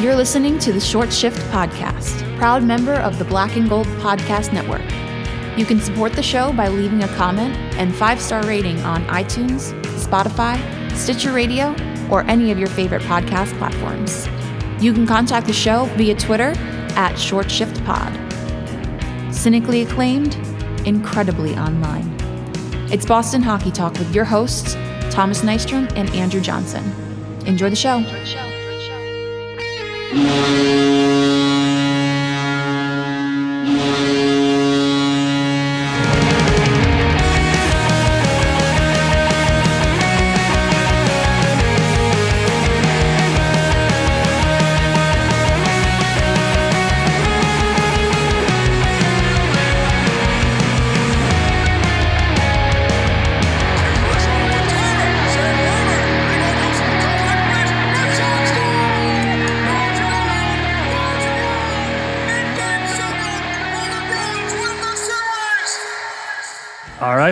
You're listening to the Short Shift Podcast, proud member of the Black and Gold Podcast Network. You can support the show by leaving a comment and five star rating on iTunes, Spotify, Stitcher Radio, or any of your favorite podcast platforms. You can contact the show via Twitter at Short Shift Pod. Cynically acclaimed, incredibly online. It's Boston Hockey Talk with your hosts, Thomas Nystrom and Andrew Johnson. Enjoy the show. All right, yeah.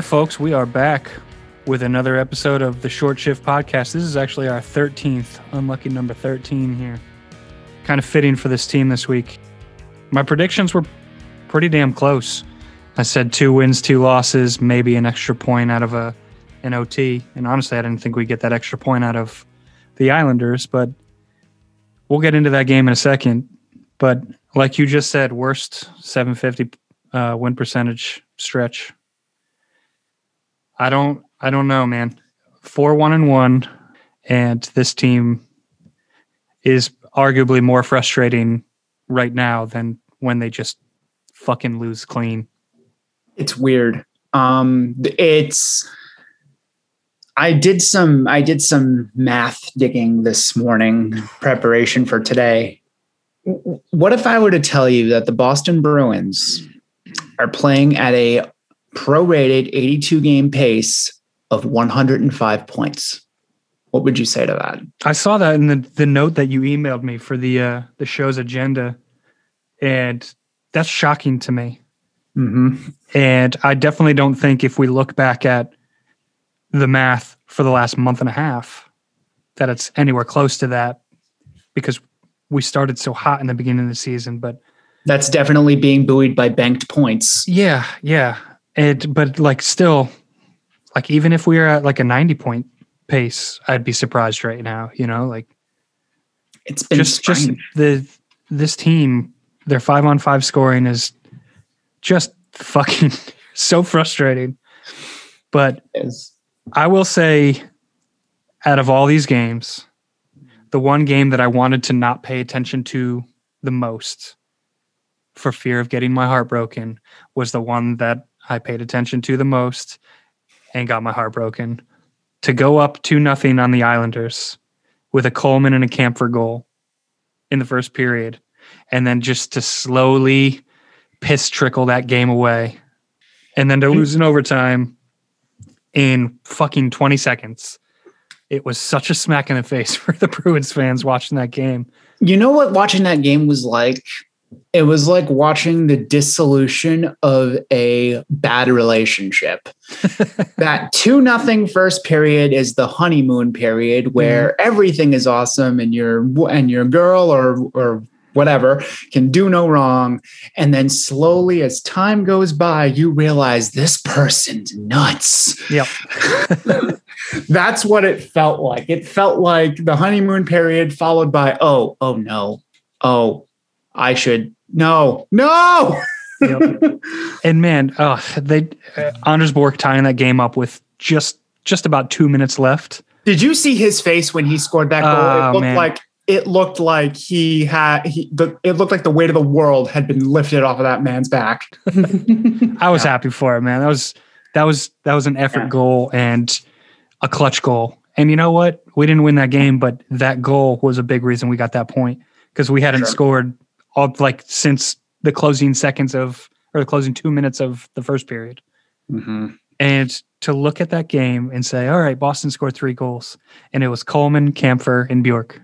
Folks, we are back with another episode of the Short Shift Podcast. This is actually our 13th, unlucky number 13 here. Kind of fitting for this team this week. My predictions were pretty damn close. I said two wins, two losses, maybe an extra point out of a an OT. And honestly, I didn't think we'd get that extra point out of the Islanders, but we'll get into that game in a second. But like you just said, worst 750 uh, win percentage stretch I don't I don't know, man. Four one and one, and this team is arguably more frustrating right now than when they just fucking lose clean. It's weird. Um it's I did some I did some math digging this morning, preparation for today. What if I were to tell you that the Boston Bruins are playing at a prorated 82 game pace of 105 points. What would you say to that? I saw that in the, the note that you emailed me for the uh, the show's agenda, and that's shocking to me. Mm-hmm. And I definitely don't think if we look back at the math for the last month and a half, that it's anywhere close to that, because we started so hot in the beginning of the season. But that's definitely being buoyed by banked points. Yeah, yeah. And but like still, like even if we were at like a ninety point pace, I'd be surprised right now. You know, like it's been just strange. just the this team, their five on five scoring is just fucking so frustrating. But I will say, out of all these games, the one game that I wanted to not pay attention to the most for fear of getting my heart broken was the one that I paid attention to the most and got my heart broken. To go up 2 nothing on the Islanders with a Kuhlman and a Kampfer goal in the first period, and then just to slowly piss trickle that game away, and then to hmm. lose in overtime in fucking 20 seconds. It was such a smack in the face for the Bruins fans watching that game. You know what watching that game was like? It was like watching the dissolution of a bad relationship. that two nothing first period is the honeymoon period where mm. everything is awesome and your and your girl or or whatever can do no wrong. And then slowly as time goes by you realize this person's nuts. Yep. That's what it felt like. It felt like the honeymoon period followed by oh oh no. Oh I should no, no. yep. And man, oh, they uh, Anders Bjork tying that game up with just just about two minutes left. Did you see his face when he scored that goal? Oh, it looked man. like it looked like he had he the, it looked like the weight of the world had been lifted off of that man's back. I was yeah. happy for it, man. That was that was that was an effort yeah. goal and a clutch goal. And you know what? We didn't win that game, but that goal was a big reason we got that point because we hadn't sure. scored all like since the closing seconds of or the closing two minutes of the first period. Mm-hmm. And to look at that game and say, all right, Boston scored three goals, and it was Kuhlman, Kampfer, and Bjork.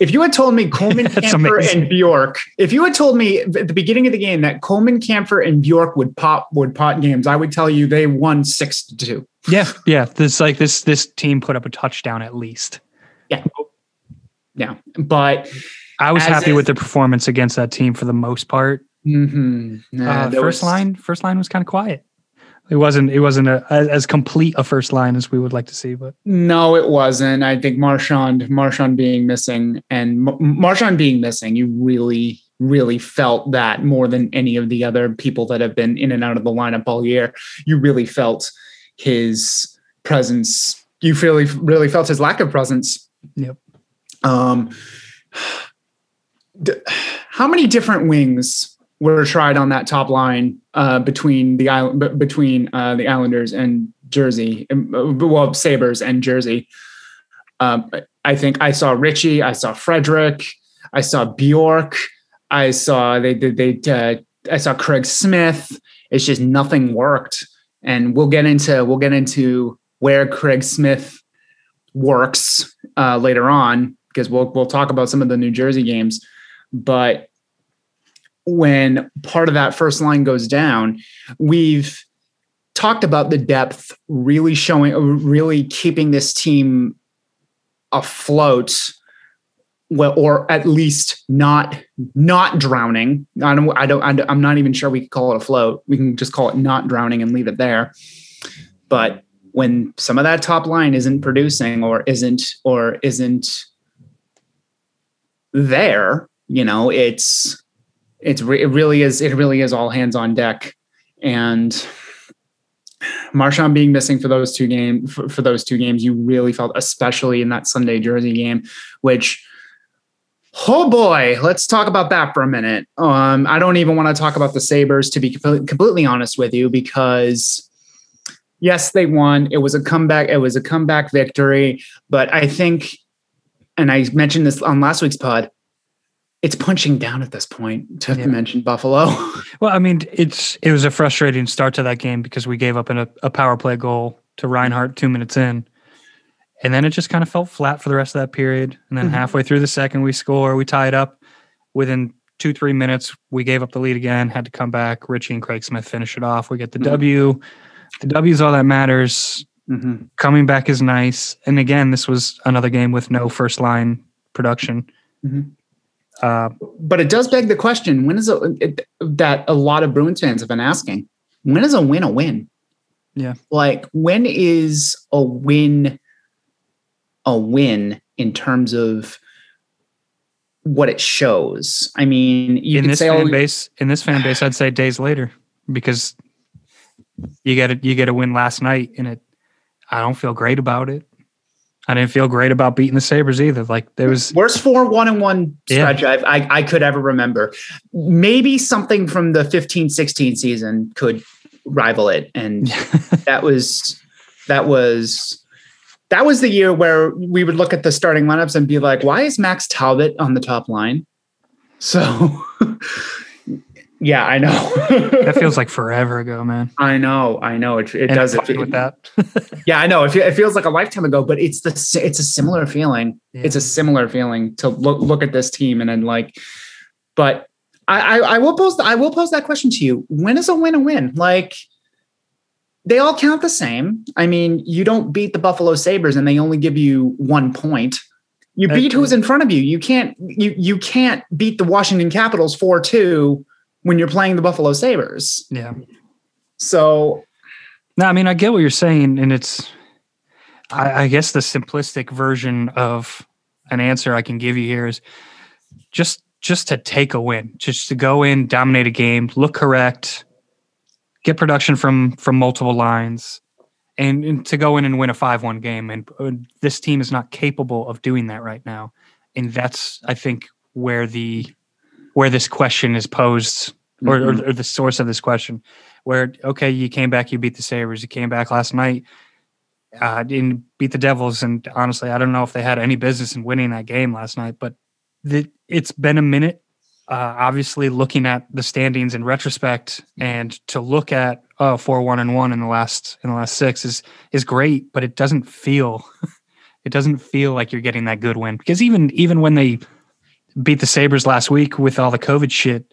If you had told me Kuhlman, Kampfer, and Bjork, if you had told me at the beginning of the game that Kuhlman, Kampfer, and Bjork would pop would pot games, I would tell you they won six to two. Yeah, yeah. This like this this team put up a touchdown at least. Yeah, yeah. But I was As happy if- with the performance against that team for the most part. Mhm. Nah, Uh, first was- line, first line was kind of quiet. It wasn't. It wasn't a, as, as complete a first line as we would like to see. But No, it wasn't. I think Marchand, Marchand being missing, and M- Marchand being missing, you really, really felt that more than any of the other people that have been in and out of the lineup all year. You really felt his presence. You really, really felt his lack of presence. Yep. Um, d- how many different wings were tried on that top line uh, between the island b- between uh, the Islanders and Jersey? Um, uh, Well, Sabres and Jersey. Um, I think I saw Ritchie. I saw Frederic. I saw Bjork. I saw they did they. Uh, I saw Craig Smith. It's just nothing worked, and we'll get into we'll get into where Craig Smith works uh, later on because we'll we'll talk about some of the New Jersey games. But when part of that first line goes down, we've talked about the depth really showing, really keeping this team afloat, well, or at least not not drowning. I don't, I don't, I I'm not even sure we could call it afloat. We can just call it not drowning and leave it there. But when some of that top line isn't producing or isn't or isn't there, you know, it's it's re- it really is it really is all hands on deck, and Marchand being missing for those two games for, for those two games, you really felt, especially in that Sunday Jersey game, which. Oh boy, let's talk about that for a minute. Um, I don't even want to talk about the Sabres to be completely honest with you, because yes, they won. It was a comeback. It was a comeback victory. But I think, and I mentioned this on last week's pod, it's punching down at this point to Yeah. mention Buffalo. well, I mean, it's it was a frustrating start to that game because we gave up an, a, a power play goal to Reinhart two minutes in, and then it just kind of felt flat for the rest of that period. And then Mhm. halfway through the second, we score, we tie it up. Within two three minutes, we gave up the lead again, had to come back. Ritchie and Craig Smith finish it off. We get the Mhm. W. The W is all that matters. Mhm. Coming back is nice. And again, this was another game with no first line production. Mhm. Uh, But it does beg the question: When is a, it, that a lot of Bruins fans have been asking? When is a win a win? Yeah. Like when is a win a win in terms of what it shows? I mean, you in this say, fan oh, base, in this fan base, I'd say days later because you get a, you get a win last night, and it. I don't feel great about it. I didn't feel great about beating the Sabres either. Like there was, worst four one and one Yeah. stretch I've, I I could ever remember. Maybe something from the 15-16 season could rival it, and that was that was that was the year where we would look at the starting lineups and be like, why is Max Talbot on the top line? So yeah, I know. that feels like forever ago, man. I know, I know. It, it And does. It, with that. yeah, I know. It, it feels like a lifetime ago, but it's the it's a similar feeling. Yeah. It's a similar feeling to look look at this team and then like, but I, I I will pose I will pose that question to you. When is a win a win? Like they all count the same. I mean, you don't beat the Buffalo Sabres and they only give you one point. You beat who's in front of you. You can't you you can't beat the Washington Capitals 4-2 when you're playing the Buffalo Sabres. yeah. So No, I mean I get what you're saying, and it's, I, I guess the simplistic version of an answer I can give you here is just just to take a win, just to go in, dominate a game, look correct, get production from from multiple lines, and, and to go in and win a five one game. And uh, this team is not capable of doing that right now, and that's I think where the where this question is posed or, Mhm. or, or the source of this question where okay you came back you beat the sabres you came back last night uh didn't beat the devils and honestly i don't know if they had any business in winning that game last night but the, it's been a minute uh obviously looking at the standings in retrospect and to look at uh 4-1 and 1 in the last in the last six is is great but it doesn't feel it doesn't feel like you're getting that good win because even even when they beat the sabres last week with all the covid shit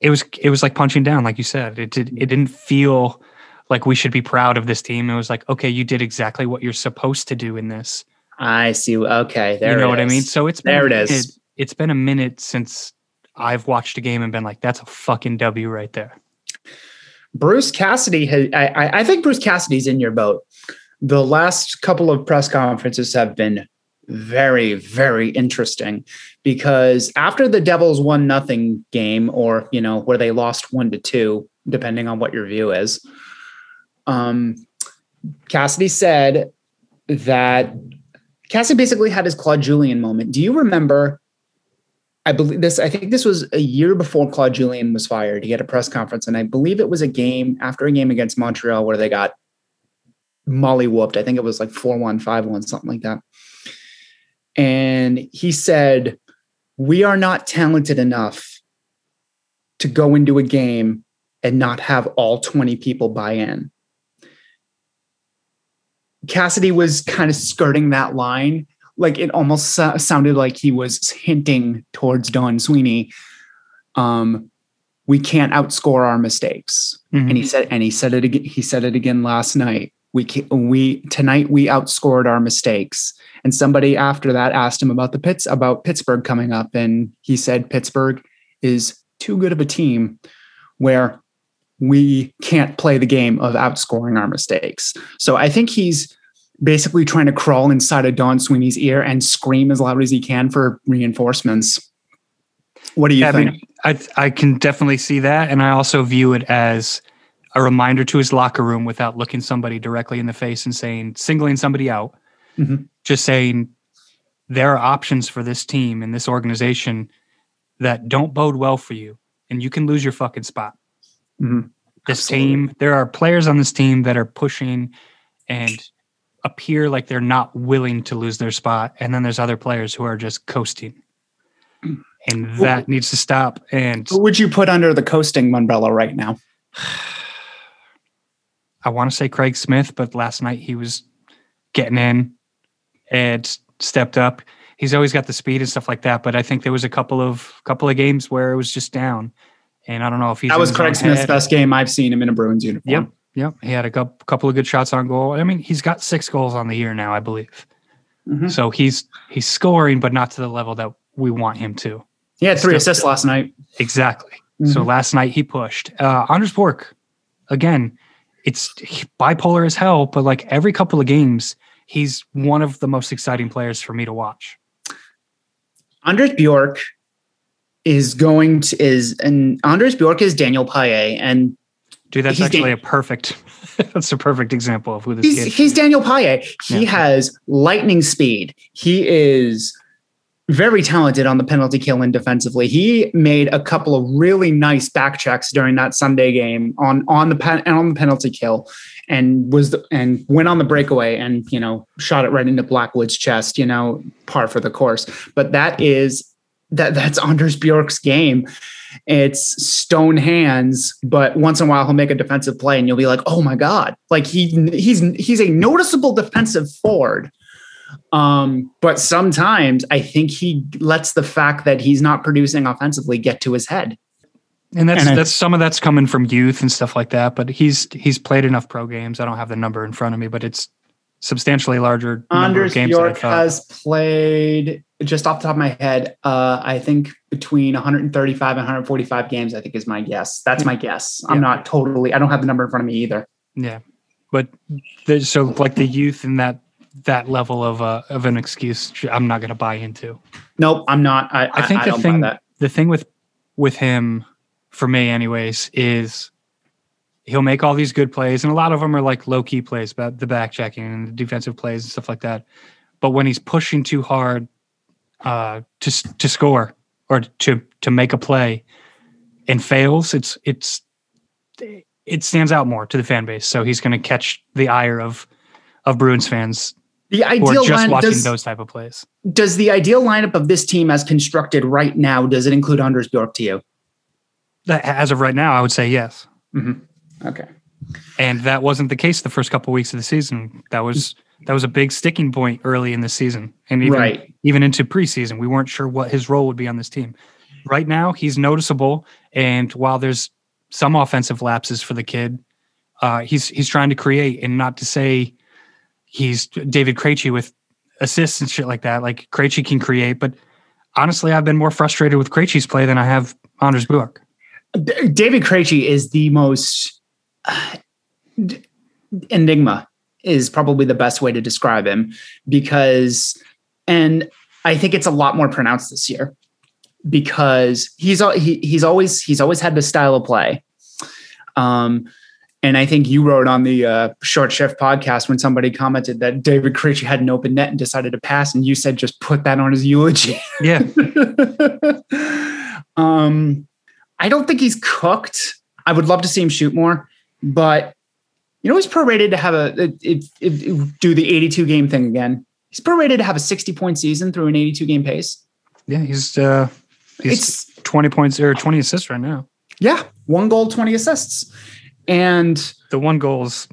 it was it was like punching down like you said it did it didn't feel like we should be proud of this team it was like okay you did exactly what you're supposed to do in this I see. Okay, there you know what i mean so it's been There it is. it's been a minute since I've watched a game and been like, that's a fucking W right there. Bruce Cassidy has, I, I think Bruce Cassidy's in your boat. The last couple of press conferences have been very, very interesting because after the Devils won nothing game, or you know, where they lost one to two, depending on what your view is, um, Cassidy said that Cassidy basically had his Claude Julien moment. Do you remember I believe this, I think this was a year before Claude Julien was fired. He had a press conference, and I believe it was a game after a game against Montreal where they got molly whooped. I think it was like 4 1, 5 1, something like that. And he said, We are not talented enough to go into a game and not have all 20 people buy in. Cassidy was kind of skirting that line like it almost so- sounded like he was hinting towards Don Sweeney. Um, we can't outscore our mistakes, mm-hmm. and he said, and he said it again. He said it again last night. We we tonight we outscored our mistakes. And somebody after that asked him about the pits about Pittsburgh coming up, and he said Pittsburgh is too good of a team where we can't play the game of outscoring our mistakes. So I think he's basically trying to crawl inside of Don Sweeney's ear and scream as loud as he can for reinforcements. What do you yeah, think? I, mean, I, I can definitely see that, and I also view it as a reminder to his locker room without looking somebody directly in the face and saying singling somebody out. Mm-hmm. Just saying there are options for this team and this organization that don't bode well for you, and you can lose your fucking spot. Mm-hmm. This Absolutely. team, there are players on this team that are pushing and appear like they're not willing to lose their spot, and then there's other players who are just coasting, and that needs to stop. And who would you put under the coasting umbrella right now? I want to say Craig Smith, but last night he was getting in and stepped up. He's always got the speed and stuff like that, but I think there was a couple of couple of games where it was just down. And I don't know if he's that was Craig Smith's head. best game I've seen him in a Bruins uniform. Yep. Yep. He had a couple of good shots on goal. I mean, he's got six goals on the year now, I believe. Mm-hmm. So he's he's scoring, but not to the level that we want him to. He had three Still, assists last night. Exactly. Mm-hmm. So last night he pushed. Uh, Anders Bjork, again, it's bipolar as hell, but like every couple of games, he's one of the most exciting players for me to watch. Anders Bjork is going to is and Anders Bjork is Daniel Paille and Dude, that's actually Dan- a perfect. that's a perfect example of who this he's, kid. He's Daniel Paille. He yeah. has lightning speed. He is very talented on the penalty kill and defensively. He made a couple of really nice back checks during that Sunday game on on the pen and on the penalty kill, and was the, and went on the breakaway and you know shot it right into Blackwood's chest. You know, par for the course. But that is that that's Anders Bjork's game. It's stone hands, but once in a while he'll make a defensive play and you'll be like, "Oh my god!" Like he he's he's a noticeable defensive forward. Um, but sometimes I think he lets the fact that he's not producing offensively get to his head. And that's and that's some of that's coming from youth and stuff like that. But he's he's played enough pro games. I don't have the number in front of me, but it's substantially larger Anders Bjork has played just off the top of my head. Uh, I think between 135 and 145 games. I think is my guess. That's my guess. I'm not totally. I don't have the number in front of me either. Yeah, but there's so like the youth in that that level of uh, of an excuse. I'm not going to buy into. Nope, I'm not. I, I think I, the thing the thing with with him for me, anyways, is he'll make all these good plays, and a lot of them are like low key plays, about the back checking and the defensive plays and stuff like that. But when he's pushing too hard uh, to to score or to to make a play and fails, it's it's it stands out more to the fan base. So he's going to catch the ire of of Bruins fans. The ideal just line, watching does, those type of plays. Does the ideal lineup of this team, as constructed right now, does it include Anders Bjork to you? As of right now, I would say yes. Mm-hmm. Okay. And that wasn't the case the first couple of weeks of the season. That was that was a big sticking point early in the season, and even right. even into preseason, we weren't sure what his role would be on this team. Right now, he's noticeable, and while there's some offensive lapses for the kid, uh, he's he's trying to create, and not to say he's David Krejci with assists and shit like that. Like Krejci can create, but honestly, I've been more frustrated with Krejci's play than I have Anders Bjork. D- David Krejci is the most uh, enigma is probably the best way to describe him because and I think it's a lot more pronounced this year because he's he, he's always he's always had this style of play. Um, and I think you wrote on the uh, Short Shift podcast when somebody commented that David Krejci had an open net and decided to pass, and you said just put that on his eulogy. Yeah. um, I don't think he's cooked. I would love to see him shoot more, but you know he's prorated to have a do the 82 game thing again. He's prorated to have a 60 point season through an 82 game pace. Yeah, he's uh he's it's 20 points or 20 assists right now. Yeah, one goal, 20 assists. And the one goals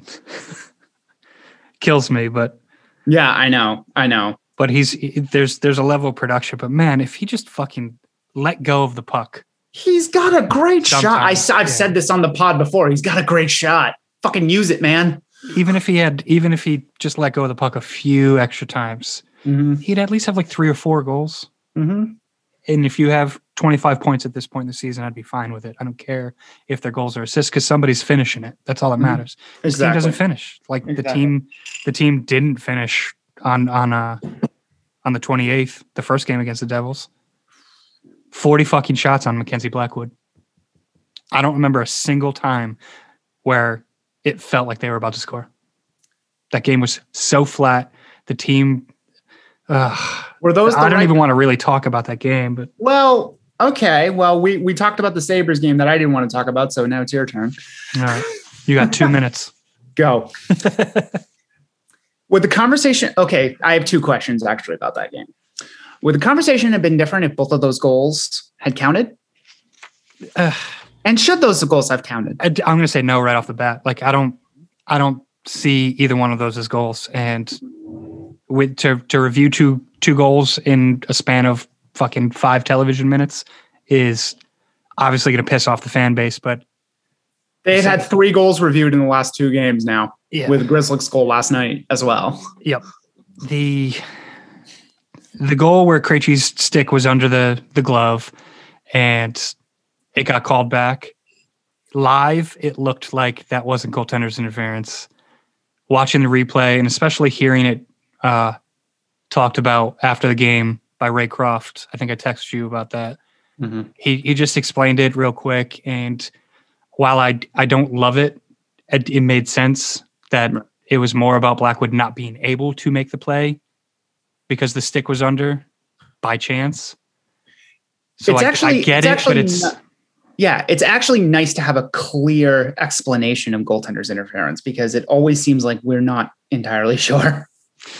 kills me, but yeah, I know. I know. But he's there's there's a level of production, but man, if he just fucking let go of the puck. He's got a great Sometimes, shot. I, I've yeah. said this on the pod before. He's got a great shot. Fucking use it, man. Even if he had, even if he just let go of the puck a few extra times, mm-hmm. he'd at least have like three or four goals. Mm-hmm. And if you have 25 points at this point in the season, I'd be fine with it. I don't care if their goals are assists because somebody's finishing it. That's all that mm-hmm. matters. Mm-hmm. Exactly. The team doesn't finish. Like exactly. the team, the team didn't finish on on uh on the 28th, the first game against the Devils. 40 fucking shots on Mackenzie Blackwood. I don't remember a single time where it felt like they were about to score. That game was so flat. The team uh, were those? I don't right even want to really talk about that game, but well, okay. Well, we we talked about the Sabres game that I didn't want to talk about, so now it's your turn. All right, you got two minutes. Go. Would the conversation? Okay, I have two questions actually about that game. Would the conversation have been different if both of those goals had counted? Uh, and should those goals have counted? I, I'm going to say no right off the bat. Like I don't, I don't see either one of those as goals, and with to to review two two goals in a span of fucking five television minutes is obviously going to piss off the fan base. But they've had three goals reviewed in the last two games now, yeah. with Grzelcyk's goal last night as well. Yep. The the goal where Krejci's stick was under the the glove, and it got called back. Live, it looked like that wasn't goaltender's interference. Watching the replay and especially hearing it uh, talked about after the game by Raycroft. I think I texted you about that. Mm-hmm. He he just explained it real quick, and while I I don't love it, it, it made sense that right. it was more about Blackwood not being able to make the play because the stick was under by chance. So it's I, actually, I get it, but it's not, yeah, it's actually nice to have a clear explanation of goaltender's interference because it always seems like we're not entirely sure.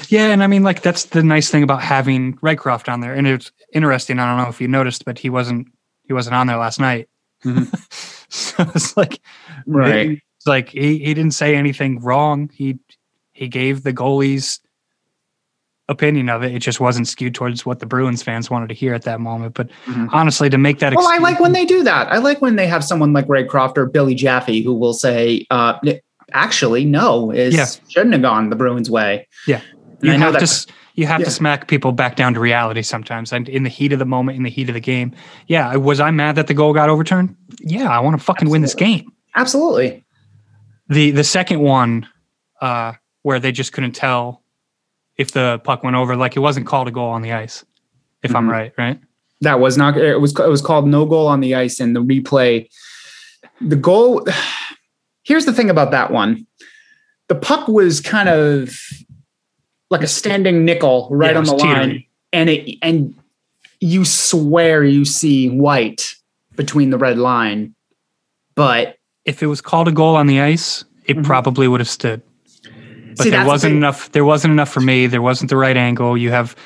Yeah, and I mean, like that's the nice thing about having Raycroft on there, and it's interesting. I don't know if you noticed, but he wasn't he wasn't on there last night. Mm-hmm. so it's like right, it's like he, he didn't say anything wrong. He he gave the goalies opinion of it. It just wasn't skewed towards what the Bruins fans wanted to hear at that moment. But mm-hmm. honestly, to make that well, I like when they do that. I like when they have someone like Raycroft or Billy Jaffe who will say, uh, "Actually, no, is yeah. shouldn't have gone the Bruins' way." Yeah, you have to you have yeah. to smack people back down to reality sometimes. And in the heat of the moment, in the heat of the game, yeah, was I mad that the goal got overturned? Yeah, I want to fucking Absolutely. win this game. Absolutely. The the second one, uh, where they just couldn't tell if the puck went over, like it wasn't called a goal on the ice. If mm-hmm. I'm right, right? That was not. It was it was called no goal on the ice, and the replay, the goal. Here's the thing about that one. The puck was kind of like a standing nickel right yeah, on the line, and it and you swear you see white between the red line, but if it was called a goal on the ice, it mm-hmm. probably would have stood. But see, there wasn't the enough. There wasn't enough for me. There wasn't the right angle. You have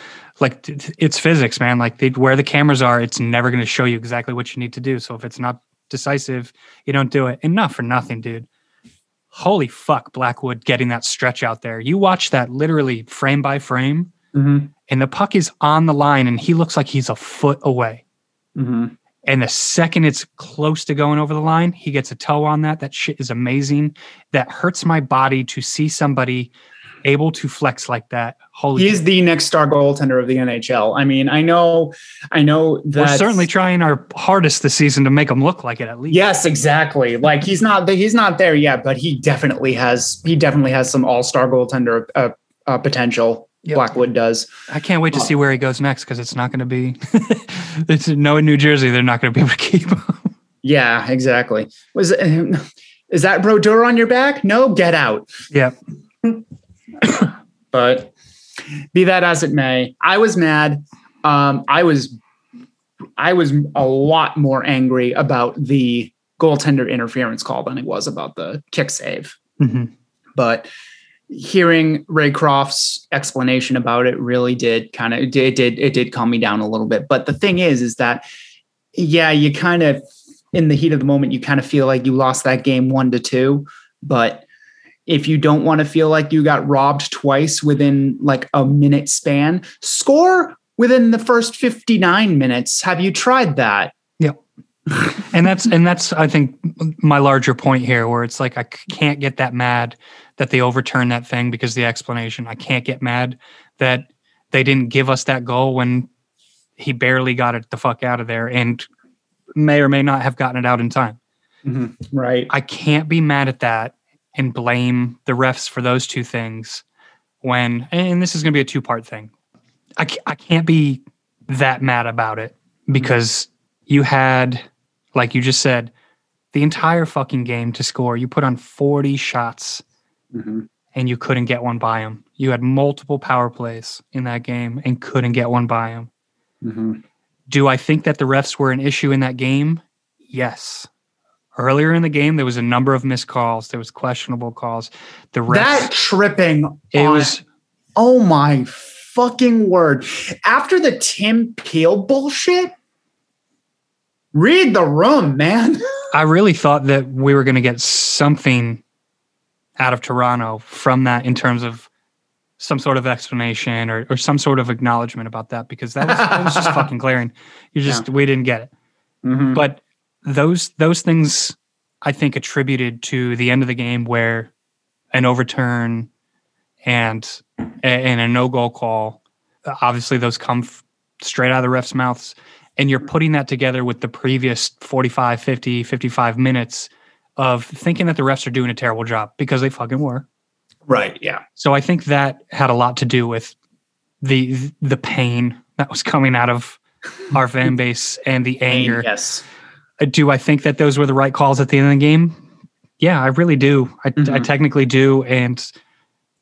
like it's physics, man. Like they, where the cameras are, it's never going to show you exactly what you need to do. So if it's not decisive, you don't do it. Enough for nothing, dude holy fuck, Blackwood getting that stretch out there. You watch that literally frame by frame, mm-hmm. and the puck is on the line, and he looks like he's a foot away. Mm-hmm. And the second it's close to going over the line, he gets a toe on that. That shit is amazing. That hurts my body to see somebody able to flex like that. Holy He's the next star goaltender of the NHL. I mean, I know, I know that we're certainly trying our hardest this season to make him look like it at least. Yes, exactly. Like he's not he's not there yet, but he definitely has he definitely has some all star goaltender uh, uh, potential. Yep. Blackwood does. I can't wait to see where he goes next because it's not going to be. it's no in New Jersey. They're not going to be able to keep him. Yeah, exactly. Was is that Brodeur on your back? No, get out. Yep. but be that as it may, I was mad. Um, I was I was a lot more angry about the goaltender interference call than it was about the kick save. Mm-hmm. But hearing Raycroft's explanation about it really did kind of it did it did calm me down a little bit. But the thing is, is that yeah, you kind of in the heat of the moment, you kind of feel like you lost that game one to two. But if you don't want to feel like you got robbed twice within like a minute span, score within the first 59 minutes. Have you tried that? Yeah. and that's and that's I think my larger point here where it's like I can't get that mad that they overturned that thing because the explanation. I can't get mad that they didn't give us that goal when he barely got it the fuck out of there and may or may not have gotten it out in time. Mm-hmm. Right. I can't be mad at that and blame the refs for those two things when, and this is going to be a two part thing. I, I can't be that mad about it because you had, like you just said, the entire fucking game to score. You put on 40 shots mm-hmm. and you couldn't get one by him. You had multiple power plays in that game and couldn't get one by him. Mm-hmm. Do I think that the refs were an issue in that game? Yes. Earlier in the game, there was a number of missed calls. There was questionable calls. The refs, that tripping. It on, was. Oh my fucking word! After the Tim Peel bullshit, read the room, man. I really thought that we were going to get something out of Toronto from that in terms of some sort of explanation or, or some sort of acknowledgement about that because that was, that was just fucking glaring. You just yeah. we didn't get it. Mm-hmm. But those those things I think attributed to the end of the game where an overturn and and a no goal call obviously those come f- straight out of the refs mouths and you're putting that together with the previous 45 50 55 minutes of thinking that the refs are doing a terrible job because they fucking were Right. Yeah. So I think that had a lot to do with the the pain that was coming out of our fan base and the anger. Yes. Do I think that those were the right calls at the end of the game? Yeah, I really do. I, mm-hmm. I technically do. And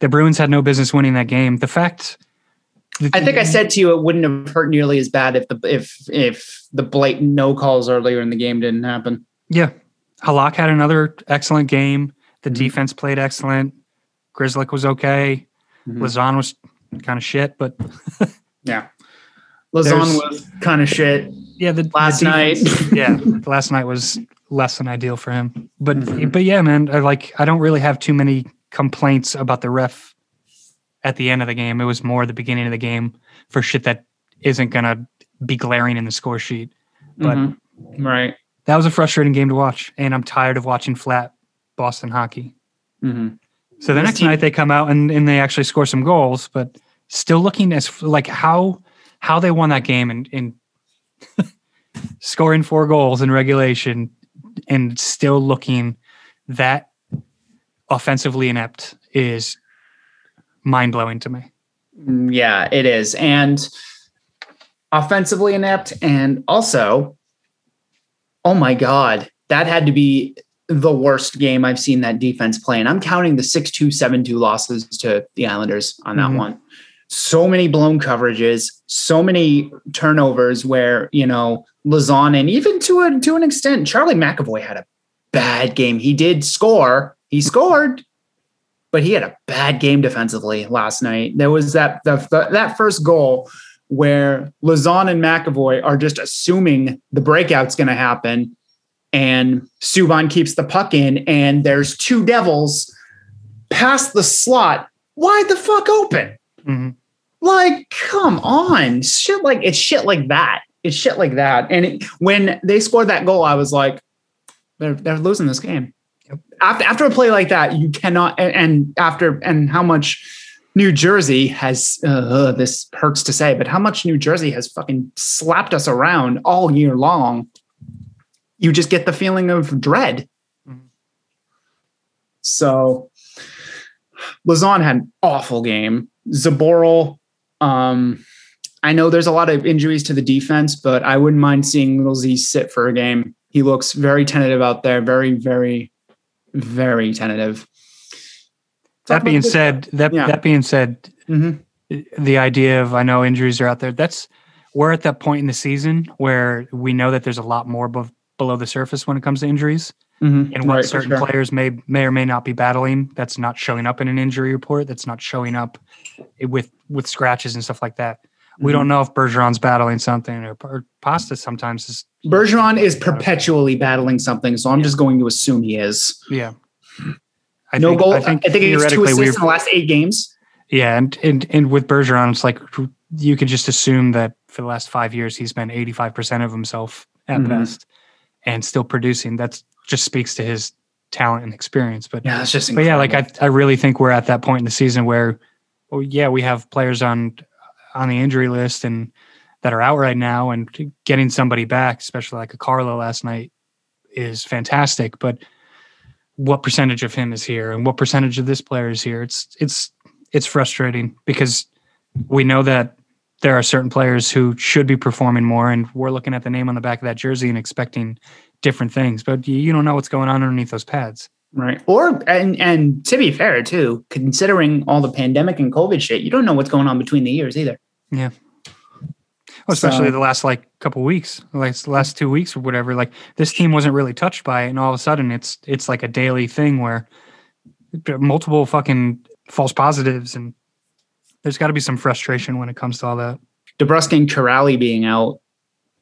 the Bruins had no business winning that game. The fact. I think I said to you it wouldn't have hurt nearly as bad if the if if the blatant no calls earlier in the game didn't happen. Yeah, Halak had another excellent game. The mm-hmm. defense played excellent. Grzelcyk was okay. Mm-hmm. Lauzon was kind of shit, but yeah, Lauzon was kind of shit. Yeah, the last the night. yeah, last night was less than ideal for him. But mm-hmm. but yeah, man, I like I don't really have too many complaints about the ref at the end of the game. It was more the beginning of the game for shit that isn't gonna be glaring in the score sheet. But mm-hmm. right, that was a frustrating game to watch, and I'm tired of watching flat Boston hockey. Mm-hmm. So the next team- night they come out and, and they actually score some goals, but still looking as like how how they won that game and, and scoring four goals in regulation and still looking that offensively inept is mind blowing to me. Yeah, it is. And offensively inept and also oh my god, that had to be the worst game I've seen that defense play. And I'm counting the 6 2 7 2 losses to the Islanders on that mm-hmm. one. So many blown coverages, so many turnovers where, you know, Lauzon and even to a to an extent, Charlie McAvoy had a bad game. He did score, he scored, but he had a bad game defensively last night. There was that the, the, that first goal where Lauzon and McAvoy are just assuming the breakout's going to happen and Subban keeps the puck in, and there's two devils past the slot, wide the fuck open. Mm-hmm. Like, come on, shit like it's shit like that. It's shit like that. And it, when they scored that goal, I was like, they're they're losing this game. Yep. After after a play like that, you cannot. And, and after and how much New Jersey has uh, this hurts to say, but how much New Jersey has fucking slapped us around all year long. You just get the feeling of dread. Mm-hmm. So Lauzon had an awful game. Zboril, um, I know there's a lot of injuries to the defense, but I wouldn't mind seeing Little Z sit for a game. He looks very tentative out there, very, very, very tentative. That being said, that yeah. that being said, mm-hmm. the idea of I know injuries are out there. That's we're at that point in the season where we know that there's a lot more be- below the surface when it comes to injuries, mm-hmm. and what right, certain sure. players may may or may not be battling. That's not showing up in an injury report. That's not showing up with with scratches and stuff like that. We don't mm-hmm. know if Bergeron's battling something or, or Pasta sometimes is. Bergeron is perpetually battling something, so I'm yeah. just going to assume he is. Yeah. I no think, goal. I think, I think it's two assists in the last eight games. Yeah, and, and and with Bergeron, it's like you could just assume that for the last five years he's been 85 percent of himself at mm-hmm. best, and still producing. That just speaks to his talent and experience. But yeah, it's just. Incredible. But yeah, like I I really think we're at that point in the season where, well, yeah, we have players on on the injury list and that are out right now, and getting somebody back, especially like a Carlo last night, is fantastic. But what percentage of him is here and what percentage of this player is here? It's it's it's frustrating because we know that there are certain players who should be performing more, and we're looking at the name on the back of that jersey and expecting different things, but you don't know what's going on underneath those pads. Right. Or and and to be fair too, considering all the pandemic and COVID shit, you don't know what's going on between the years either. Yeah. Well, especially so, the last like couple weeks, like the last two weeks or whatever. Like this team wasn't really touched by it, and all of a sudden it's it's like a daily thing where multiple fucking false positives, and there's got to be some frustration when it comes to all that. DeBrusk and Kuraly being out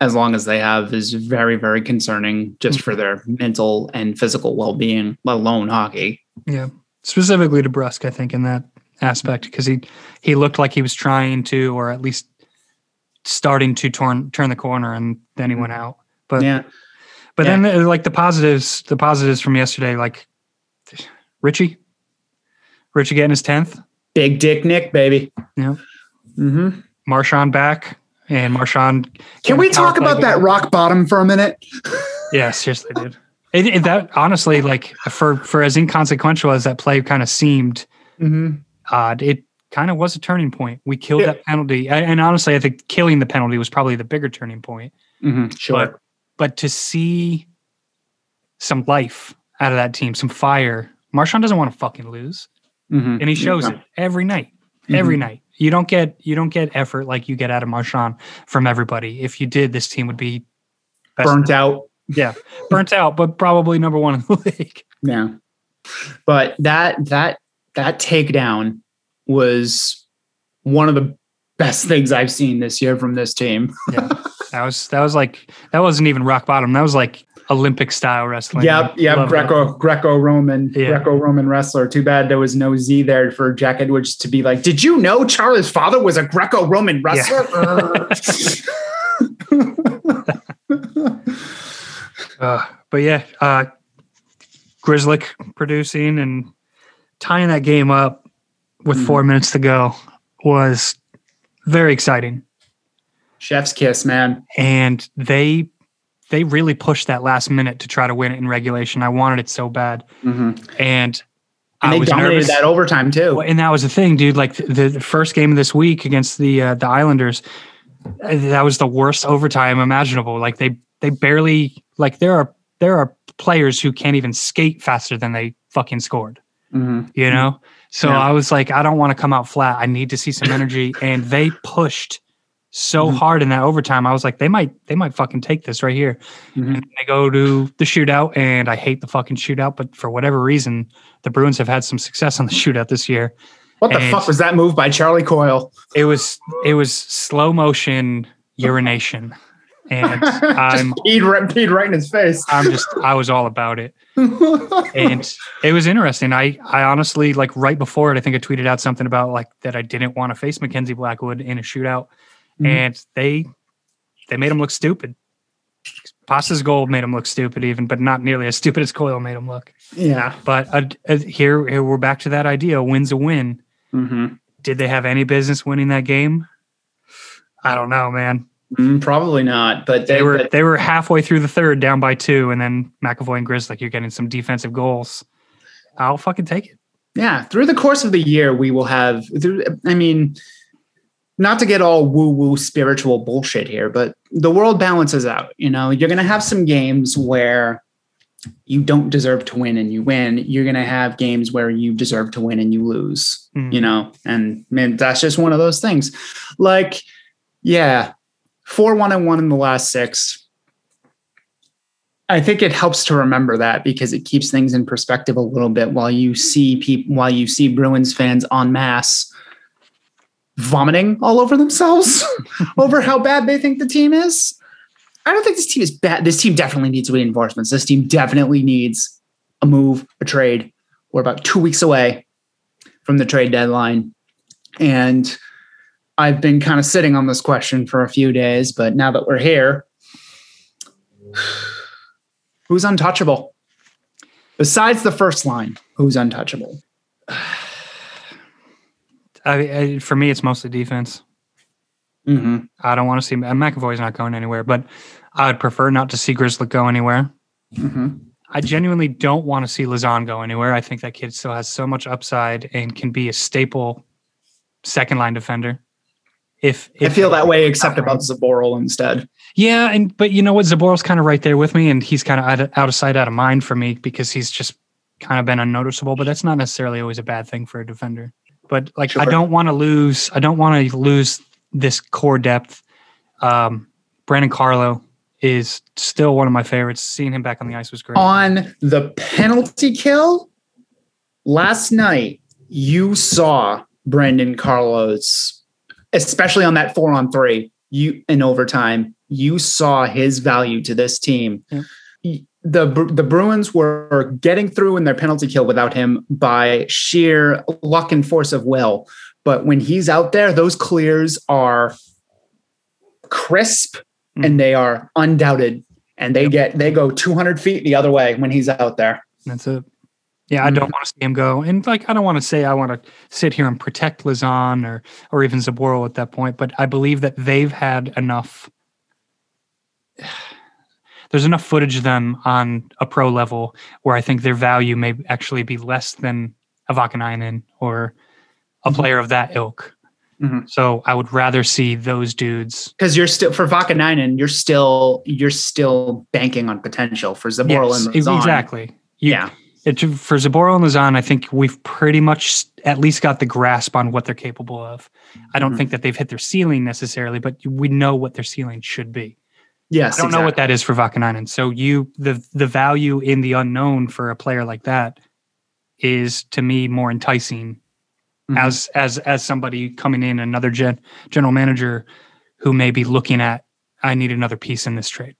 as long as they have is very very concerning, just mm-hmm. for their mental and physical well being, let alone hockey. Yeah, specifically DeBrusk, I think in that aspect because he he looked like he was trying to, or at least starting to turn turn the corner, and then he went mm-hmm. out. But yeah, but yeah. then uh, like the positives, the positives from yesterday, like Ritchie, Ritchie getting his tenth, big dick Nick, baby. Yeah. Mm-hmm. Marchand back, and Marchand. Can we talk about that rock bottom for a minute? yeah, seriously, dude. It, it, that honestly, like for for as inconsequential as that play kind of seemed, mm-hmm. uh, it kind of was a turning point. We killed yeah. that penalty, and honestly, I think killing the penalty was probably the bigger turning point. Mm-hmm, sure, but, but, to see some life out of that team, some fire. Marchand doesn't want to fucking lose, mm-hmm. and he shows yeah. it every night. Mm-hmm. Every night, you don't get you don't get effort like you get out of Marchand from everybody. If you did, this team would be burnt out. Yeah, burnt out, but probably number one in the league. Yeah, but that that that takedown was one of the best things I've seen this year from this team. yeah. That was that was like that wasn't even rock bottom. That was like Olympic style wrestling. Yep, yep. Greco Greco Roman yeah. Greco Roman wrestler. Too bad there was no Z there for Jack Edwards to be like, "Did you know Charlie's father was a Greco Roman wrestler?" Yeah. uh, but yeah, uh, Grzelcyk producing and tying that game up with mm. four minutes to go was very exciting. Chef's kiss, man. And they they really pushed that last minute to try to win it in regulation. I wanted it so bad, mm-hmm. and, and I they dominated nervous. that overtime too. And that was the thing, dude. Like the, the first game of this week against the uh, the Islanders, uh, that was the worst overtime imaginable. Like they they barely like there are there are players who can't even skate faster than they fucking scored. Mm-hmm. You know, so yeah. I was like, I don't want to come out flat. I need to see some energy. and they pushed so mm-hmm. hard in that overtime. I was like, they might, they might fucking take this right here. Mm-hmm. And they go to the shootout, and I hate the fucking shootout, but for whatever reason, the Bruins have had some success on the shootout this year. What the and fuck was that move by Charlie Coyle? It was it was slow motion urination and I'm peed right, peed right in his face. I'm just I was all about it, and it was interesting. I I honestly like right before it, I think I tweeted out something about like that I didn't want to face Mackenzie Blackwood in a shootout, mm-hmm. and they they made him look stupid. Pasta's goal made him look stupid, even, but not nearly as stupid as Coyle made him look. Yeah, but uh, uh, here, here we're back to that idea: wins a win. Mm-hmm. Did they have any business winning that game? I don't know, man. Mm, probably not, but They they, were but they were halfway through the third, down by two, and then McAvoy and Grizz like you're getting some defensive goals. I'll fucking take it. yeah, through the course of the year, we will have. Through, I mean, not to get all woo woo spiritual bullshit here, but the world balances out. You know, you're going to have some games where you don't deserve to win and you win. You're going to have games where you deserve to win and you lose. Mm. You know, and man, that's just one of those things. Like, yeah, four one and one in the last six. I think it helps to remember that because it keeps things in perspective a little bit while you see people while you see Bruins fans en masse vomiting all over themselves over how bad they think the team is. I don't think this team is bad. This team definitely needs reinforcements. This team definitely needs a move, a trade. We're about two weeks away from the trade deadline. And I've been kind of sitting on this question for a few days, but now that we're here, who's untouchable? Besides the first line, who's untouchable? I, I, for me, it's mostly defense. Mm-hmm. I don't want to see McAvoy's not going anywhere, but I would prefer not to see Grizzly go anywhere. Mm-hmm. I genuinely don't want to see Lauzon go anywhere. I think that kid still has so much upside and can be a staple second line defender. If, I if feel that way, except about Zboril instead. Yeah, and but you know what, Zboril's kind of right there with me, and he's kind of out of, out of sight, out of mind for me because he's just kind of been unnoticeable. But that's not necessarily always a bad thing for a defender. But like, I don't want to lose. I don't want to lose this core depth. Um, Brandon Carlo is still one of my favorites. Seeing him back on the ice was great. On the penalty kill last night, you saw Brandon Carlos, especially on that four on three, you in overtime, you saw his value to this team. Yeah. The, the Bruins were getting through in their penalty kill without him by sheer luck and force of will. But when he's out there, those clears are crisp Mhm. and they are undoubted. And they get they go 200 feet the other way when he's out there. That's it. Yeah, I don't want to see him go. And like, I don't want to say I want to sit here and protect Lauzon or or even Zboril at that point, but I believe that they've had enough. There's enough footage of them on a pro level where I think their value may actually be less than a Vaakanainen or a Mhm. player of that ilk. Mhm. So I would rather see those dudes. Because you're still for Vaakanainen, you're still you're still banking on potential for Zboril Yes, and Lauzon. exactly. You- Yeah. It, for Zboril and Lauzon, I think we've pretty much at least got the grasp on what they're capable of. I don't Mhm. think that they've hit their ceiling necessarily, but we know what their ceiling should be. Yes. I don't know what that is for Vaakanainen. So you the the value in the unknown for a player like that is to me more enticing Mhm. as as as somebody coming in another gen, general manager who may be looking at I need another piece in this trade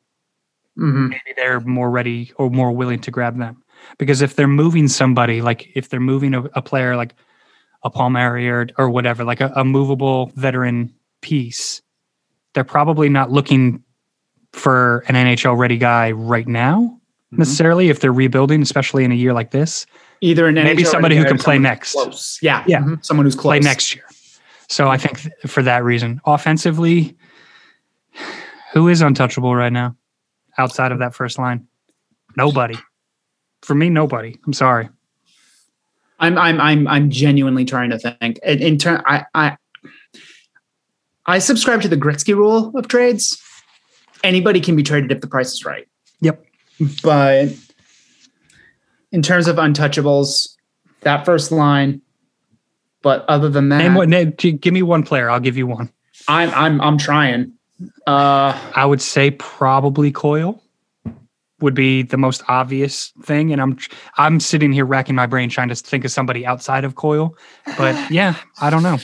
Mhm. maybe they're more ready or more willing to grab them. Because if they're moving somebody, like if they're moving a, a player like a Palmieri or, or whatever, like a, a movable veteran piece, they're probably not looking for an NHL ready guy right now Mhm. necessarily if they're rebuilding, especially in a year like this. Either an Maybe NHL somebody who can play next. Close. Yeah. Yeah. Mhm. Someone who's close. Play next year. So I think th- for that reason, offensively, who is untouchable right now outside of that first line? Nobody. For me, nobody. I'm sorry. I'm I'm I'm I'm genuinely trying to think. In, in turn, I I I subscribe to the Gretzky rule of trades. Anybody can be traded if the price is right. Yep. But in terms of untouchables, that first line. But other than that, Name what? Name, give me one player. I'll give you one. I'm I'm I'm trying. Uh, I would say probably Coyle would be the most obvious thing, and I'm I'm sitting here racking my brain trying to think of somebody outside of Coyle. But yeah, I don't know.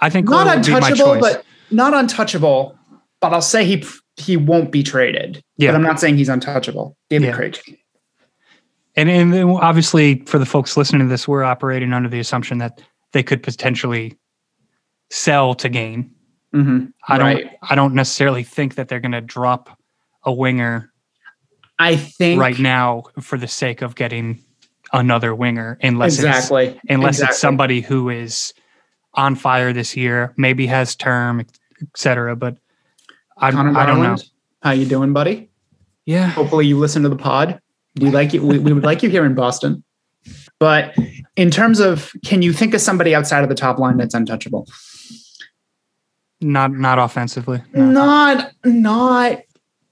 I think Coyle not would be my untouchable, but not untouchable. But I'll say he he won't be traded. Yeah. But I'm not saying he's untouchable. David Yeah. Krejci. And, and then obviously, for the folks listening to this, we're operating under the assumption that they could potentially sell to gain. Mhm. I don't. Right. I don't necessarily think that they're going to drop a winger I think right now for the sake of getting another winger unless exactly. it's unless exactly. it's somebody who is on fire this year, maybe has term, etc. But I, Connor I don't know. How you doing, buddy? Yeah, Hopefully you listen to the pod. We like you. We, we would like you here in Boston. But in terms of, can you think of somebody outside of the top line that's untouchable? not not offensively. No, Not, not,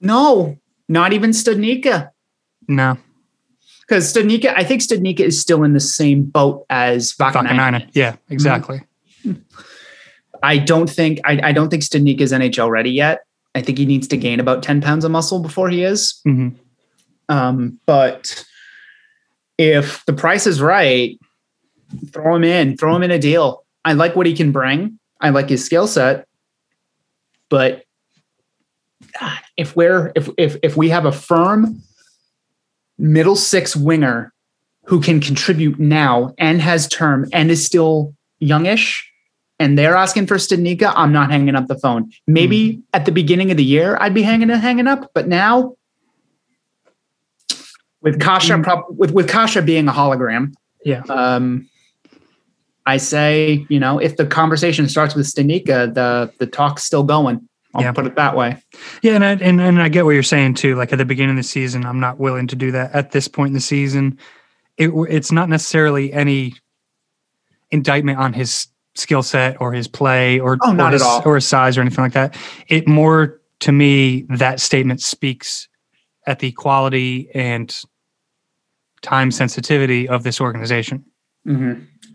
no, not even Studnicka. no. Because Studnicka, I think Studnicka is still in the same boat as Vaakanainen. Yeah, exactly. Mm-hmm. I don't think I, I don't think Studnicka is NHL ready yet. I think he needs to gain about 10 pounds of muscle before he is. hmm Um, but if the price is right, throw him in, throw him in a deal. I like what he can bring. I like his skill set. But ah, if we're if if if we have a firm middle six winger who can contribute now and has term and is still youngish, and they're asking for Studnicka, I'm not hanging up the phone. Maybe at the beginning of the year I'd be hanging hanging up, but now with Kase prob- with with Kase being a hologram, Yeah. um, I say you know if the conversation starts with Studnicka, the the talk's still going. I'll Yeah. put it that way. Yeah, and I, and and I get what you're saying too. Like at the beginning of the season, I'm not willing to do that at this point in the season. It it's not necessarily any indictment on his skill set or his play or Oh, not or his, at all. or his size or anything like that. It more to me that statement speaks at the quality and time sensitivity of this organization.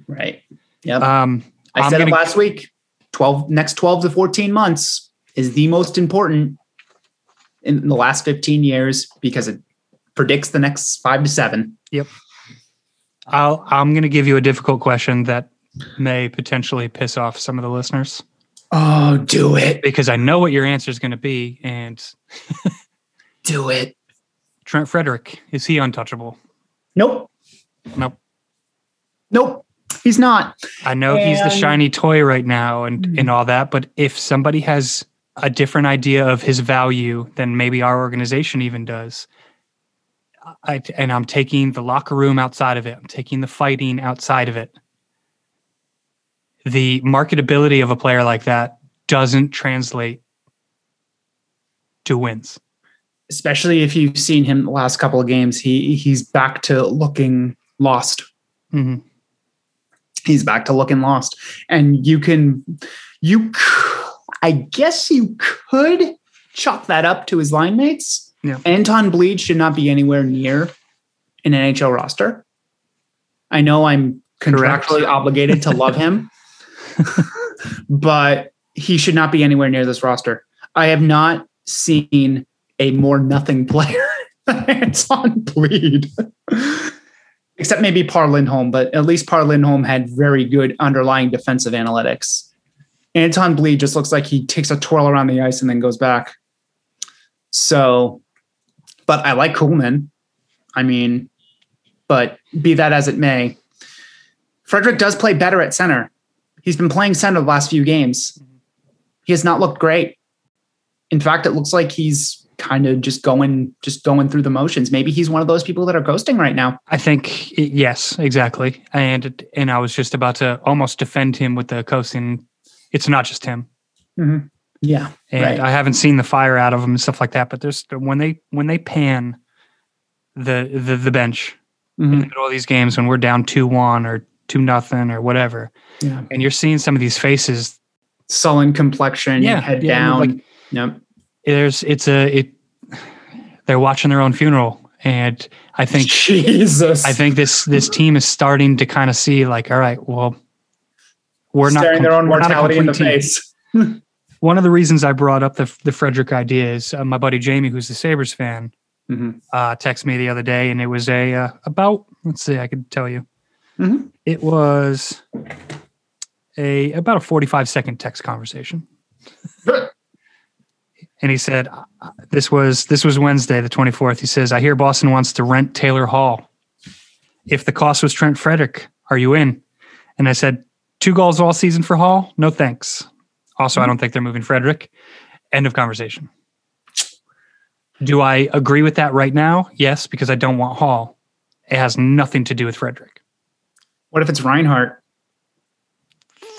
Right. Yep. Um, I I'm said gonna- it last week. Twelve next twelve to fourteen months is the most important in the last fifteen years because it predicts the next five to seven. I'll I'm going to give you a difficult question that may potentially piss off some of the listeners. Oh, do it, because I know what your answer is going to be. And do it. Trent Frederic, is he untouchable? Nope, Nope. nope. He's not. I know he's the shiny toy right now and, mm-hmm. and all that, but if somebody has a different idea of his value than maybe our organization even does, I, and I'm taking the locker room outside of it, I'm taking the fighting outside of it. The marketability of a player like that doesn't translate to wins. especially if you've seen him the last couple of games, he he's back to looking lost. Mhm. He's back to looking lost, and you can you I guess you could chalk that up to his line mates. Yeah. Anton Blidh should not be anywhere near an NHL roster. I know I'm contractually obligated to love him, but he should not be anywhere near this roster. I have not seen a more nothing player Anton Blidh. Except maybe Par Lindholm, but at least Par Lindholm had very good underlying defensive analytics. Anton Blidh just looks like he takes a twirl around the ice and then goes back. So, but I like Kuhlman. I mean, but be that as it may, Frederic does play better at center. He's been playing center the last few games. He has not looked great. In fact, it looks like he's kind of just going just going through the motions. Maybe he's one of those people that are ghosting right now. I think yes, exactly. And and I was just about to almost defend him with the coasting. It's not just him. Mm-hmm. Yeah. and Right. I haven't seen the fire out of them and stuff like that. But there's when they when they pan the the, the bench mm-hmm. in the middle of these games when we're down two one or two nothing or whatever, Yeah. and you're seeing some of these faces. Sullen complexion, Yeah, head yeah, down. like- yep. There's it's a it. They're watching their own funeral, and I think Jesus. I think this this team is starting to kind of see like, all right, well, we're not staring their own not mortality in the team. face. One of the reasons I brought up the the Frederic idea is uh, my buddy Jamie, who's the Sabres fan, Mhm. uh, texted me the other day, and it was a uh, about let's see, I could tell you, Mhm. it was a about a forty five second text conversation, and he said this was this was Wednesday the twenty fourth. He says, "I hear Boston wants to rent Taylor Hall. If the cost was Trent Frederic, are you in?" And I said, two goals all season for Hall? No thanks. Also, I don't think they're moving Frederic. End of conversation. Do I agree with that right now? Yes, because I don't want Hall. It has nothing to do with Frederic. What if it's Reinhart?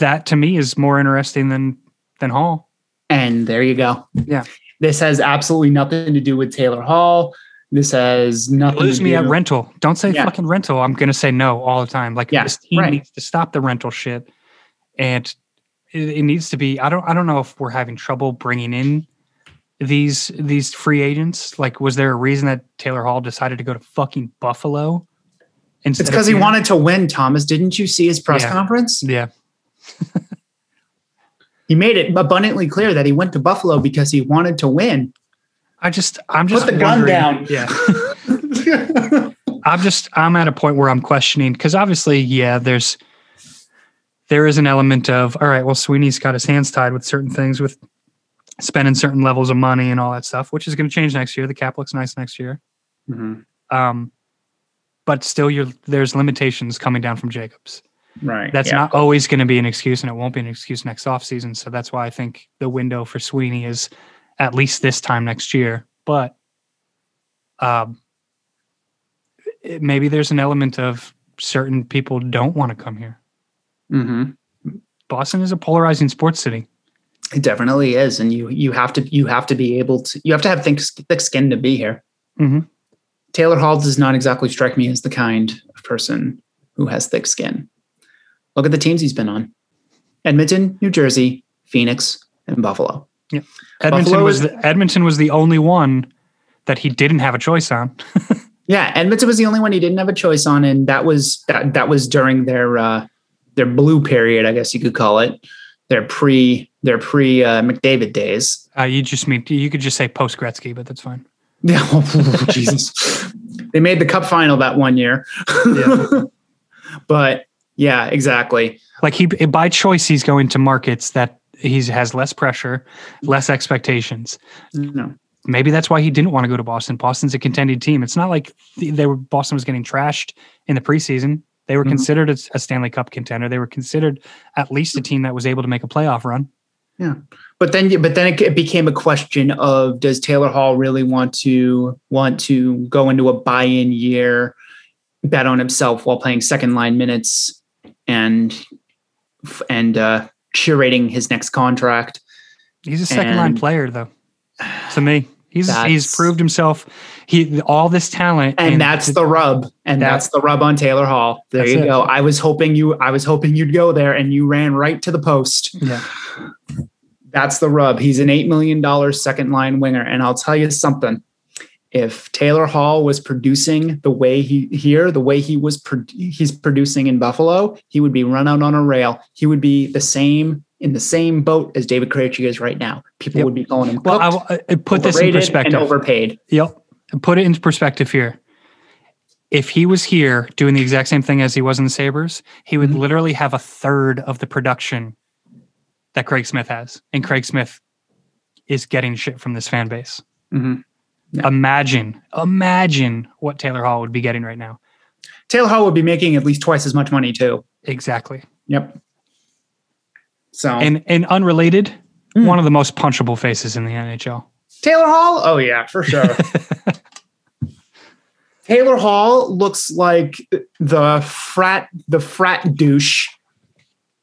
That to me is more interesting than than Hall. And there you go. Yeah. This has absolutely nothing to do with Taylor Hall. This has nothing. Lose to me do- at rental. Don't say Yeah. fucking rental. I'm gonna say no all the time. Like Yeah, this team right. needs to stop the rental shit, and it, it needs to be. I don't. I don't know if we're having trouble bringing in these these free agents. Like, was there a reason that Taylor Hall decided to go to fucking Buffalo? It's because he wanted to win, Thomas. Didn't you see his press Yeah. conference? Yeah, He made it abundantly clear that he went to Buffalo because he wanted to win. I just. I'm just Put the gun down. Yeah. I'm just I'm at a point where I'm questioning because obviously, yeah, there's there is an element of all right, well, Sweeney's got his hands tied with certain things with spending certain levels of money and all that stuff, which is going to change next year. The cap looks nice next year. Mhm. Um, but still you're there's limitations coming down from Jacobs. Right. That's yeah. not always going to be an excuse and it won't be an excuse next offseason. So that's why I think the window for Sweeney is at least this time next year. But um, it- maybe there's an element of certain people don't want to come here. Mhm. Boston is a polarizing sports city. It definitely is, and you you have to you have to be able to you have to have thick, thick skin to be here. Mhm. Taylor Hall does not exactly strike me as the kind of person who has thick skin. Look at the teams he's been on: Edmonton, New Jersey, Phoenix, and Buffalo. Yeah. Edmonton Buffalo was the, Edmonton was the only one that he didn't have a choice on. Yeah, Edmonton was the only one he didn't have a choice on, and that was that that was during their uh, their blue period, I guess you could call it. Their pre their pre uh, McDavid days. Uh, you just mean you could just say post Gretzky, but that's fine. Yeah, oh, Jesus. they made the cup final that one year. Yeah. but yeah, exactly. Like he by choice, he's going to markets that he has less pressure, less expectations. No. Maybe that's why he didn't want to go to Boston. Boston's a contending team. It's not like they were Boston was getting trashed in the preseason. They were Mhm. considered a, a Stanley Cup contender. They were considered at least a team that was able to make a playoff run. But then but then it it became a question of does Taylor Hall really want to want to go into a buy-in year, bet on himself while playing second line minutes and and uh curating his next contract. He's a second line player, though. To me, he's he's proved himself. He all this talent, and that's the rub and That- that's the rub on taylor hall there you it. go i was hoping you i was hoping you'd go there and you ran right to the post yeah. That's the rub he's an $8 million second line winger and i'll tell you something if taylor hall was producing the way he here the way he was pro- he's producing in buffalo he would be run out on a rail he would be the same in the same boat as david Krejci is right now people Yep. would be calling him Well, I, I- I put this in perspective. and overpaid Yep. Put it into perspective here. If he was here doing the exact same thing as he was in the Sabres, he would Mhm. literally have a third of the production that Craig Smith has. And Craig Smith is getting shit from this fan base. Mhm. Yeah. Imagine, imagine what Taylor Hall would be getting right now. taylor hall would be making at least twice as much money too Exactly. Yep. So And and unrelated, Mm. one of the most punchable faces in the NHL. Taylor Hall, oh yeah, for sure. Taylor Hall looks like the frat the frat douche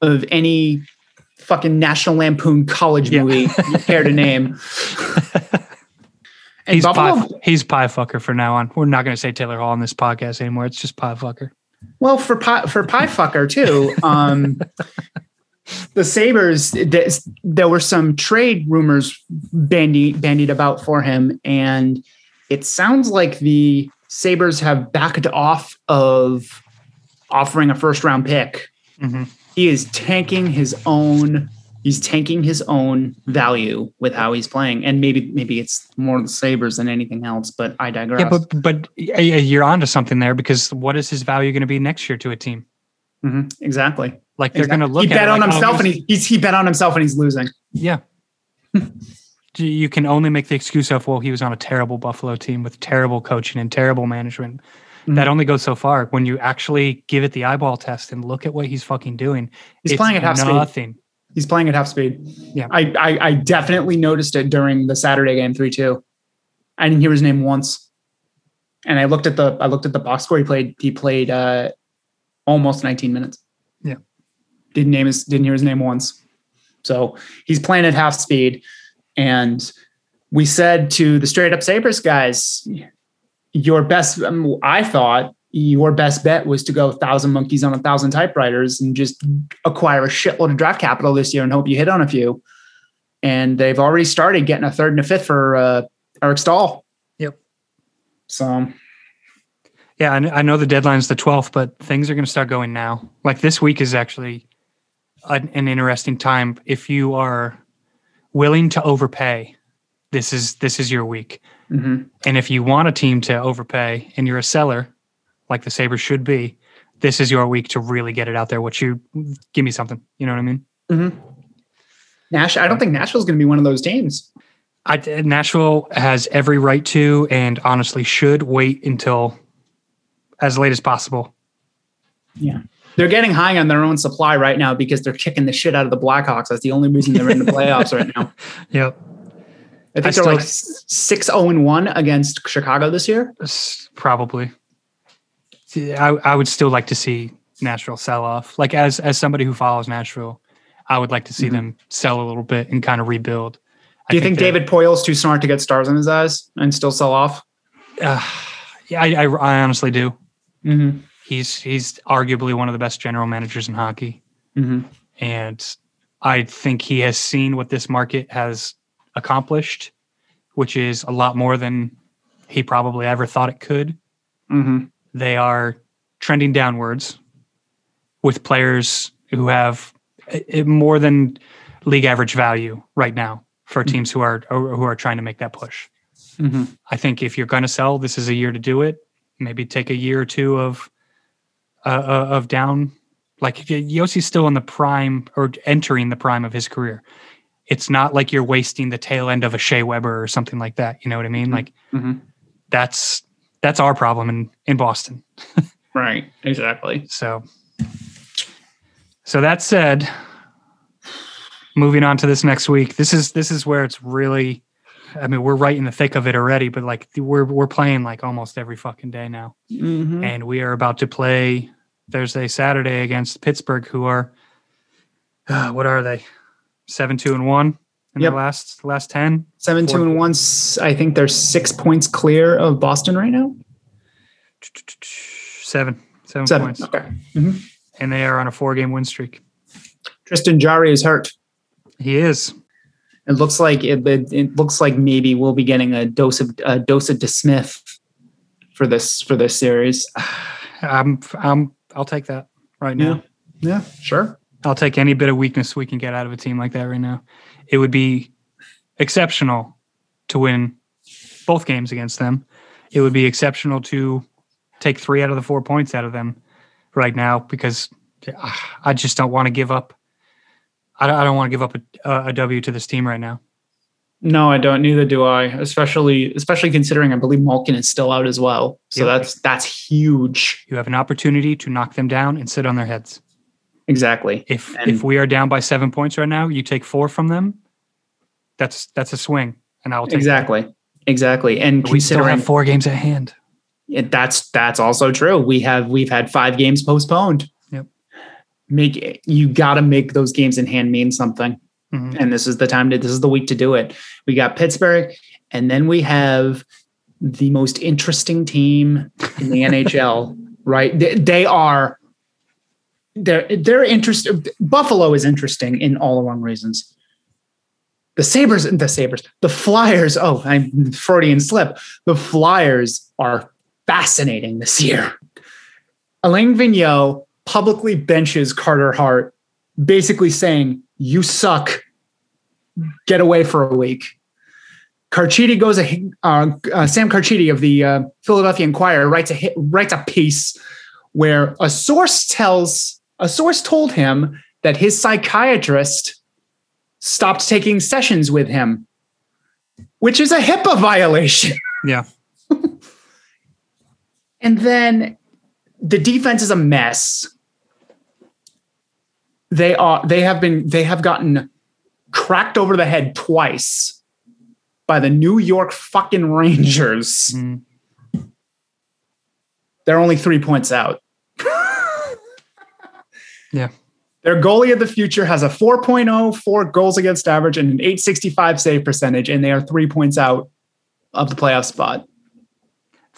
of any fucking National Lampoon college Yeah. movie you care to name. He's Buffalo, pie, he's pie fucker for now on. We're not going to say Taylor Hall on this podcast anymore. It's just pie fucker. well, for pie, for pie fucker too. Um, the Sabres, th- there were some trade rumors bandied bandied about for him, and it sounds like the Sabres have backed off of offering a first round pick. hmm He is tanking his own. He's tanking his own value with how he's playing, and maybe maybe it's more the Sabres than anything else. But I digress. Yeah, but but yeah, you're onto something there because what is his value going to be next year to a team? Mhm, exactly. Like they're Exactly. going to look He at bet on like, oh, himself, and he, he's he bet on himself, and he's losing. yeah. you can only make the excuse of well, he was on a terrible Buffalo team with terrible coaching and terrible management. That only goes so far. When you actually give it the eyeball test and look at what he's fucking doing, He's playing at half speed. nothing. He's playing at half speed. Yeah. I, I I definitely noticed it during the Saturday game three two. I didn't hear his name once, And I looked at the I looked at the box score. He played he played uh, almost 19 minutes. Yeah. Didn't name his didn't hear his name once. So he's playing at half speed. And we said to the straight up Sabres guys, your best um, I thought your best bet was to go thousand monkeys on a thousand typewriters and just acquire a shitload of draft capital this year and hope you hit on a few. And they've already started getting a third and a fifth for uh, Eric Staal. Yep. So, yeah, I, I know the deadline's the 12th, but things are going to start going now. Like this week is actually an, an interesting time. If you are willing to overpay, this is this is your week. Mm-hmm. And if you want a team to overpay and you're a seller, like the Sabres should be, this is your week to really get it out there. What you give me something. You know what I mean? Mm-hmm. Nash, I don't think Nashville's going to be one of those teams. I, Nashville has every right to, and honestly should wait until as late as possible. Yeah. They're getting high on their own supply right now because they're kicking the shit out of the Blackhawks. That's the only reason they're in the playoffs right now. Yep. I think I they're like six zero and one against Chicago this year. Probably. I, I would still like to see Nashville sell off. Like as as somebody who follows Nashville, I would like to see Mhm. them sell a little bit and kind of rebuild. Do you think, that- David Poile's too smart to get stars in his eyes and still sell off? Uh, yeah, I, I, I honestly do. Mm-hmm. He's he's arguably one of the best general managers in hockey, Mm-hmm. and I think he has seen what this market has accomplished, which is a lot more than he probably ever thought it could. Mm-hmm. they are trending downwards with players who have more than league average value right now for Mhm. teams who are who are trying to make that push. Mm-hmm. I think if you're going to sell, this is a year to do it. Maybe take a year or two of uh, uh, of down. Like Josi's still in the prime or entering the prime of his career. It's not like you're wasting the tail end of a Shea Weber or something like that. You know what I mean? Mhm. Like Mm-hmm. that's that's our problem in in Boston. Right. Exactly. So, so that said, moving on to this next week. This is this is where it's really. I mean, we're right in the thick of it already, but like we're we're playing like almost every fucking day now, Mm-hmm. and we are about to play Thursday, Saturday against Pittsburgh, who are uh, what are they? Seven, two, and one in Yep. the last last ten. Seven, two, and one. I think they're six points clear of Boston right now. Seven, seven, Seven. points, Okay. Mm-hmm. and they are on a four game win streak. Tristan Jarry is hurt. He is. It looks like it, it, it looks like maybe we'll be getting a dose of a dose of DeSmith for this for this series. I'm I'm I'll take that right now. Yeah, sure. I'll take any bit of weakness we can get out of a team like that right now. It would be exceptional to win both games against them. It would be exceptional to take three out of the four points out of them right now because ah, I just don't want to give up. I don't, I don't want to give up a, a W to this team right now. No, I don't. Neither do I. Especially especially considering I believe Malkin is still out as well. So Yep. that's that's huge. You have an opportunity to knock them down and sit on their heads. Exactly. If And- if we are down by seven points right now, you take four from them. That's that's a swing, and I will take that. Exactly. Exactly. And But we still have four games at hand. it, that's that's also true. We have we've had five games postponed. Yep. Make you got to make those games in hand mean something. Mhm. and this is the time to this is the week to do it. We got Pittsburgh, and then we have the most interesting team in the NHL. Right? They, they are. They're they're. Buffalo is interesting in all the wrong reasons. The Sabres, the Sabres, the Flyers. Oh, I'm Freudian slip. The Flyers are fascinating this year. Alain Vigneault publicly benches Carter Hart, basically saying, You suck. Get away for a week. Carchidi goes, uh, uh, Sam Carchidi of the uh, Philadelphia Inquirer writes a, writes a piece where a source tells, a source told him that his psychiatrist stopped taking sessions with him, which is a HIPAA violation. Yeah. And then the defense is a mess. They are they have been they have gotten cracked over the head twice by the New York fucking Rangers. Mhm. they're only three points out. Yeah. Their goalie of the future has a 4.04 goals against average and an 865 save percentage, and they are three points out of the playoff spot.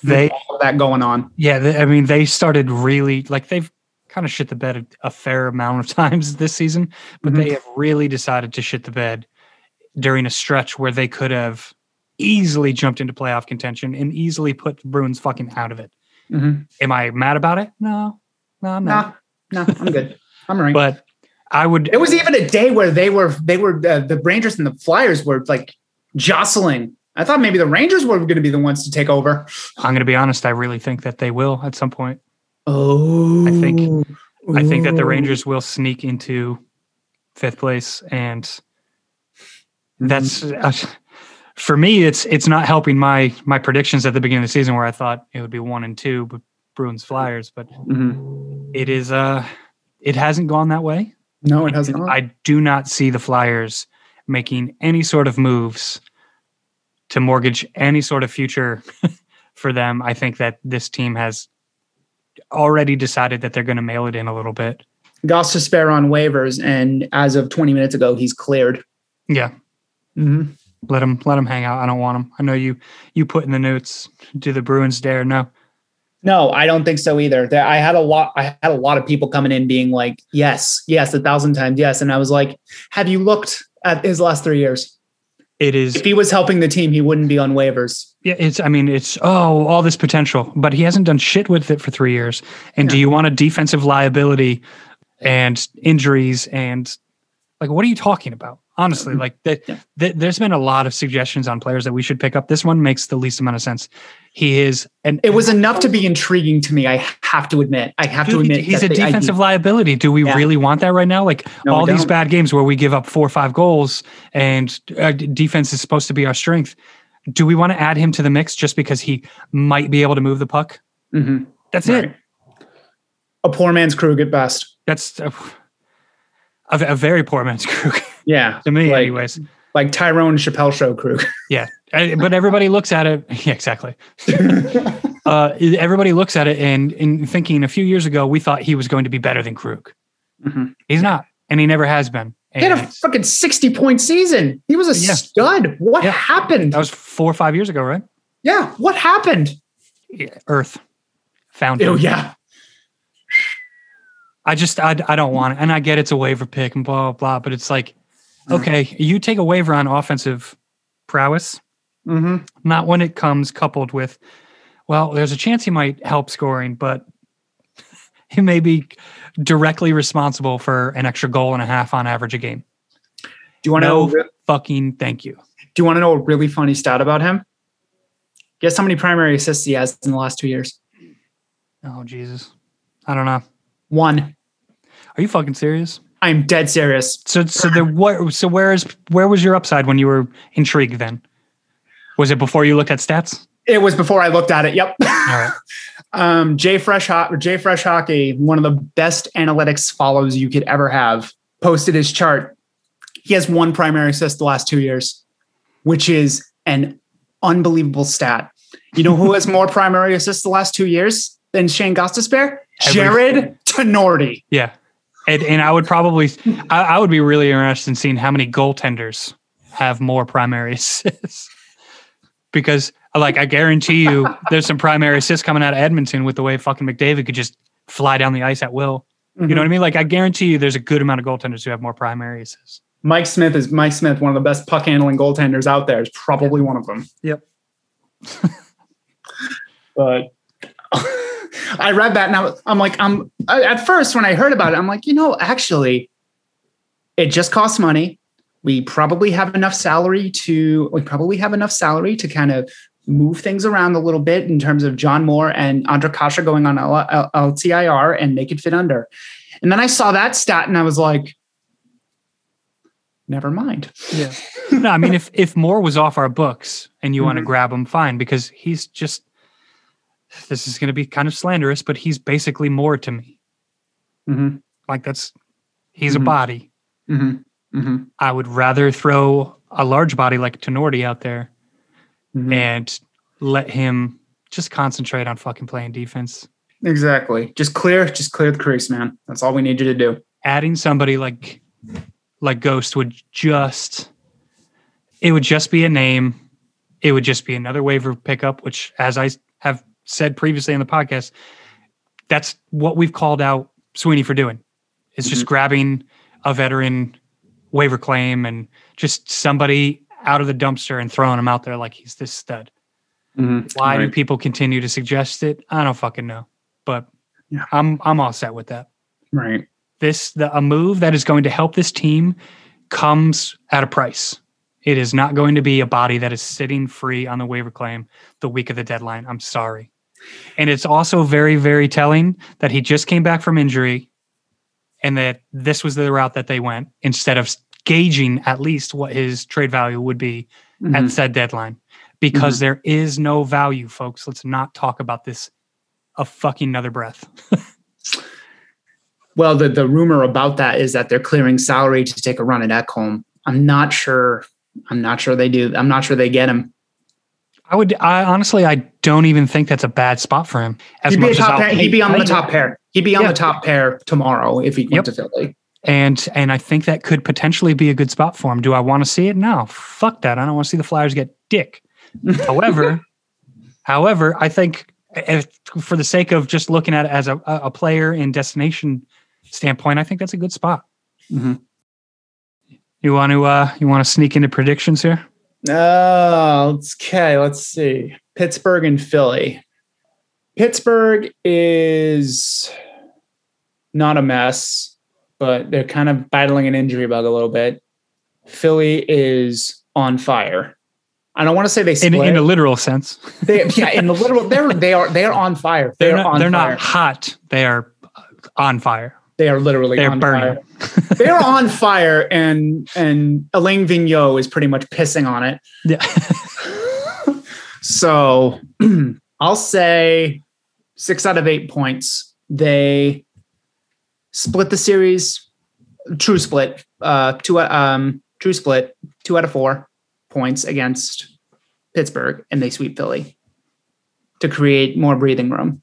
They that going on. Yeah, they, I mean, they started really like they've kind of shit the bed a, a fair amount of times this season, but Mhm. they have really decided to shit the bed during a stretch where they could have easily jumped into playoff contention and easily put the Bruins fucking out of it. Mhm. Am I mad about it? No, no, I'm not. No, I'm good. I'm all right. But I would. It was even a day where they were they were uh, the Rangers and the Flyers were like jostling. I thought maybe the Rangers were going to be the ones to take over. I'm going to be honest. I really think that they will at some point. Oh, I think- I think that the Rangers will sneak into fifth place, and that's uh, for me. It's it's not helping my my predictions at the beginning of the season where I thought it would be one and two, but Bruins Flyers, but Mhm. It is uh it hasn't gone that way. No, it hasn't. I do not see the Flyers making any sort of moves to mortgage any sort of future for them. I think that this team has already decided that they're going to mail it in a little bit. Gostisbehere on waivers, and as of 20 minutes ago, he's cleared. Yeah, Mm-hmm. let him let him hang out. I don't want him. I know you you put in the notes. Do the Bruins dare? No. No, I don't think so either. There, I had a lot. I had a lot of people coming in being like, "Yes, yes, a thousand times yes," and I was like, "Have you looked at his last three years? It is. If he was helping the team, he wouldn't be on waivers." Yeah, it's. I mean, it's. Oh, all this potential, but he hasn't done shit with it for three years. And do you want a defensive liability and injuries and like what are you talking about? Honestly, like that. Yeah. th- there's been a lot of suggestions on players that we should pick up. This one makes the least amount of sense. He is, and It was enough to be intriguing to me. I have to admit. I have to admit. he's a defensive liability. Do we Yeah. really want that right now? Like No, all these bad games where we give up four or five goals and uh, defense is supposed to be our strength. Do we want to add him to the mix just because he might be able to move the puck? Mhm. That's Right. it. A poor man's Krug at best. That's a, a, a very poor man's Krug Yeah, to me, Like- anyways. like Tyrone Chappelle show crew. Yeah, but everybody looks at it. Yeah, exactly. uh, everybody looks at it and, and thinking a few years ago we thought he was going to be better than Krug. Mhm. He's not, and he never has been. He had a fucking 60 point season. He was a Yeah. stud. What Yeah. happened? that was four or five years ago, right? yeah, what happened? Yeah, Earth found him. Oh, yeah. I just I, I don't want it, and I get it's a waiver pick and blah blah blah, but it's like, Yeah. okay, you take a waiver on offensive prowess, hmm not when it comes coupled with, well, there's a chance he might help scoring, but he may be directly responsible for an extra goal and a half on average a game. Do you want to No. know? Fucking thank you. Do you want to know a really funny stat about him? Guess how many primary assists he has in the last two years? Oh Jesus, I don't know. One. Are you fucking serious? I'm dead serious. So so the what? So where is where was your upside when you were intrigued? Then was it before you looked at stats? It was before I looked at it. Yep. All right. um, Jay Fresh Ho- Jay Fresh Hockey, one of the best analytics follows you could ever have, posted his chart. He has one primary assist the last two years, which is an unbelievable stat. You know who has more primary assists the last two years than Shayne Gostisbehere? Jarred Tinordi. Yeah. And, and I would probably, I, I would be really interested in seeing how many goaltenders have more primary assists. because, like, I guarantee you there's some primary assists coming out of Edmonton with the way fucking McDavid could just fly down the ice at will. You know what I mm-hmm. mean? Like, I guarantee you there's a good amount of goaltenders who have more primary assists. Mike Smith is Mike Smith, one of the best puck handling goaltenders out there. Is probably one of them. Yep. but I read that and I I'm like, I'm uh, at first when I heard about it, I'm like, you know, actually, it just costs money. We probably have enough salary to we probably have enough salary to kind of move things around a little bit in terms of John Moore and Ondrej Kase going on LTIR and make it fit under. And then I saw that stat and I was like, never mind. Yeah. no, I mean, if, if Moore was off our books and you want to mm-hmm. grab him, fine, because he's just, this is going to be kind of slanderous, but he's basically more to me. Mm-hmm. Like, that's, he's Mhm. a body. Mm-hmm. Mm-hmm. I would rather throw a large body like Tinordi out there Mm-hmm. and let him just concentrate on fucking playing defense. Exactly. Just clear, just clear the crease, man. That's all we need you to do. Adding somebody like like Ghost would just it would just be a name. It would just be another waiver pickup, which as I have said previously in the podcast, that's what we've called out Sweeney for doing. It's just Mhm. grabbing a veteran waiver claim and just somebody out of the dumpster and throwing him out there like he's this stud. Why do people continue to suggest it? I don't fucking know. But Yeah. I'm I'm all set with that. Right. This the a move that is going to help this team comes at a price. It is not going to be a body that is sitting free on the waiver claim the week of the deadline. I'm sorry. And it's also very, very telling that he just came back from injury and that this was the route that they went instead of gauging at least what his trade value would be at Mhm. said deadline because there is no value, folks. Let's not talk about this a fucking another breath. Well, the, the rumor about that is that they're clearing salary to take a run at Ekholm. I'm not sure. I'm not sure they do. I'm not sure they get him. I would, I honestly, I don't even think that's a bad spot for him. As He'd be, much as top I'll pair. He'd be on the top pair. He'd be on Yeah. the top pair tomorrow if he went Yep. to Philly. and and I think that could potentially be a good spot for him. Do I want to see it? No, fuck that. I don't want to see the Flyers get dick. however, however, I think if, for the sake of just looking at it as a, a player and destination standpoint, I think that's a good spot. Mhm. You want to uh, you want to sneak into predictions here? Oh, okay. Let's see. Pittsburgh and Philly. Pittsburgh is not a mess, but they're kind of battling an injury bug a little bit. Philly is on fire. I don't want to say they In, split. in a literal sense, they, yeah, in the literal, they're they are they are on fire. they're They're, not, on they're fire. not hot. They are on fire. They are literally They're on burning. fire. they are on fire, and and Alain Vigneault is pretty much pissing on it. Yeah. So I'll say six out of eight points. They split the series, true split, uh, two, um, true split, two out of four points against Pittsburgh, and they sweep Philly to create more breathing room.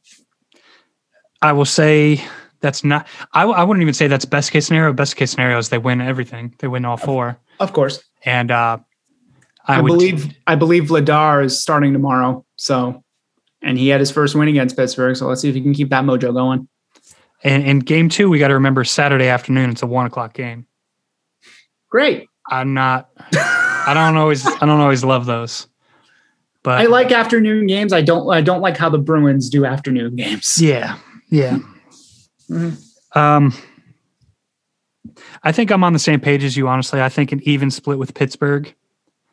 I will say that's not. I, I wouldn't even say that's best case scenario. Best case scenario is they win everything. They win all four, Of course, and uh, I, I, believe I believe Vladar is starting tomorrow. So, and he had his first win against Pittsburgh. So let's see if he can keep that mojo going. And in game two, we got to remember Saturday afternoon. It's a one o'clock game. Great. I'm not. I don't always. I don't always love those. But I like afternoon games. I don't. I don't like how the Bruins do afternoon games. Yeah, yeah. Mhm. Um, I think I'm on the same page as you. Honestly, I think an even split with Pittsburgh,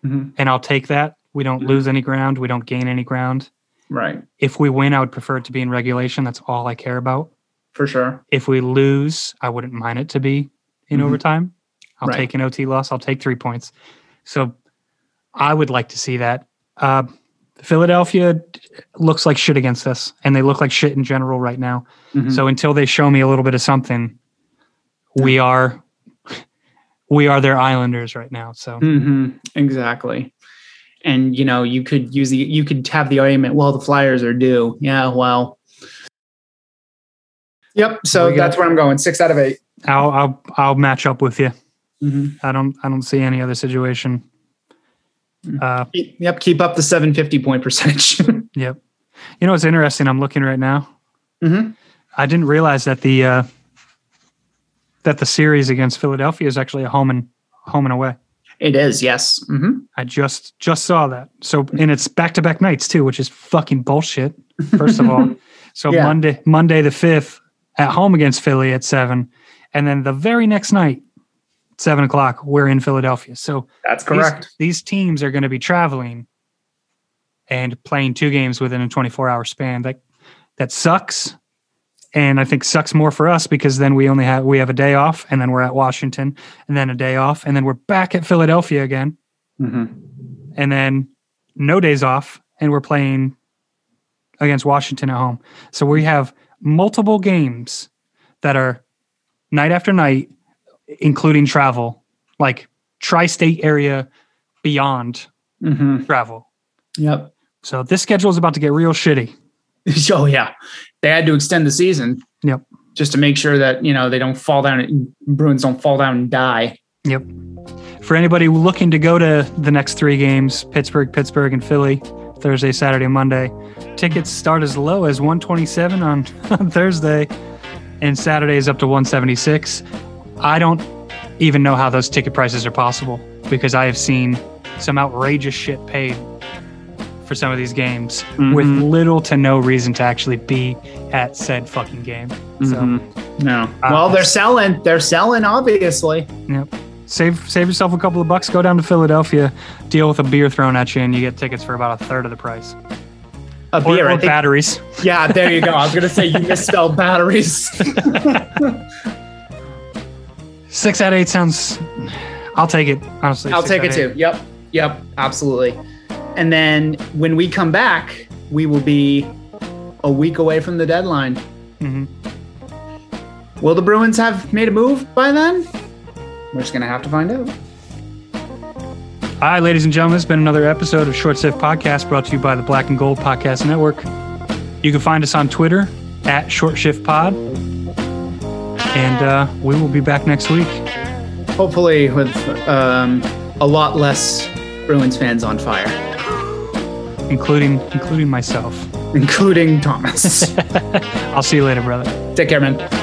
Mhm. and I'll take that. We don't Mhm. lose any ground. We don't gain any ground. Right. If we win, I would prefer it to be in regulation. That's all I care about. For sure. If we lose, I wouldn't mind it to be in Mhm. overtime. I'll Right. take an OT loss. I'll take three points. So I would like to see that. Uh, Philadelphia looks like shit against us, and they look like shit in general right now. Mhm. So until they show me a little bit of something, we are we are their Islanders right now. So Mhm. Exactly. And you know, you could use the you could have the argument. Well, the Flyers are due. Yeah. Well. Yep. So We that's where I'm going. Six out of 8 I'll I'll I'll match up with you. Mhm. I don't I don't see any other situation. Uh, Keep- Yep. Keep up the 750 point percentage. yep. You know what's interesting? I'm looking right now. hmm I didn't realize that the uh, that the series against Philadelphia is actually a home and home and away. It is. Yes. hmm I just just saw that. So and it's back to back nights too, which is fucking bullshit. First of all, so Yeah. Monday Monday the fifth at home against Philly at seven, and then the very next night, seven o'clock, we're in Philadelphia. So That's correct. These, teams are going to be traveling and playing two games within a 24 hour span. That that sucks. And I think sucks more for us because then we only have we have a day off and then we're at Washington and then a day off and then we're back at Philadelphia again hmm and then no days off and we're playing against Washington at home. So we have multiple games that are night after night including travel, like tri-state area beyond hmm travel. Yep. So this schedule is about to get real shitty. oh yeah, they had to extend the season. Yep. Just to make sure that you know they don't fall down. And, Bruins don't fall down and die. Yep. For anybody looking to go to the next three games, Pittsburgh, Pittsburgh, and Philly, Thursday, Saturday, Monday, tickets start as low as 127 on, on Thursday, and Saturday is up to 176. I don't even know how those ticket prices are possible because I have seen some outrageous shit paid for some of these games Mhm. with little to no reason to actually be at said fucking game. So, Mhm. No. Uh, well, they're selling. They're selling, obviously. yep. Save save yourself a couple of bucks. Go down to Philadelphia, deal with a beer thrown at you, and you get tickets for about a third of the price. A Or, beer. or I think, batteries. yeah, there you go. I was gonna say you misspelled batteries. Six out of eight sounds. I'll take it. Honestly, I'll take it too. eight. Yep. Yep. Absolutely. And then when we come back, we will be a week away from the deadline. Mhm. Will the Bruins have made a move by then? We're just gonna have to find out. All right, ladies and gentlemen, it's been another episode of Short Shift Podcast brought to you by the Black and Gold Podcast Network. You can find us on Twitter at Short Shift Pod, and uh, we will be back next week. Hopefully, with um, a lot less Bruins fans on fire, including including myself. including Thomas. I'll see you later, brother. Take care, man.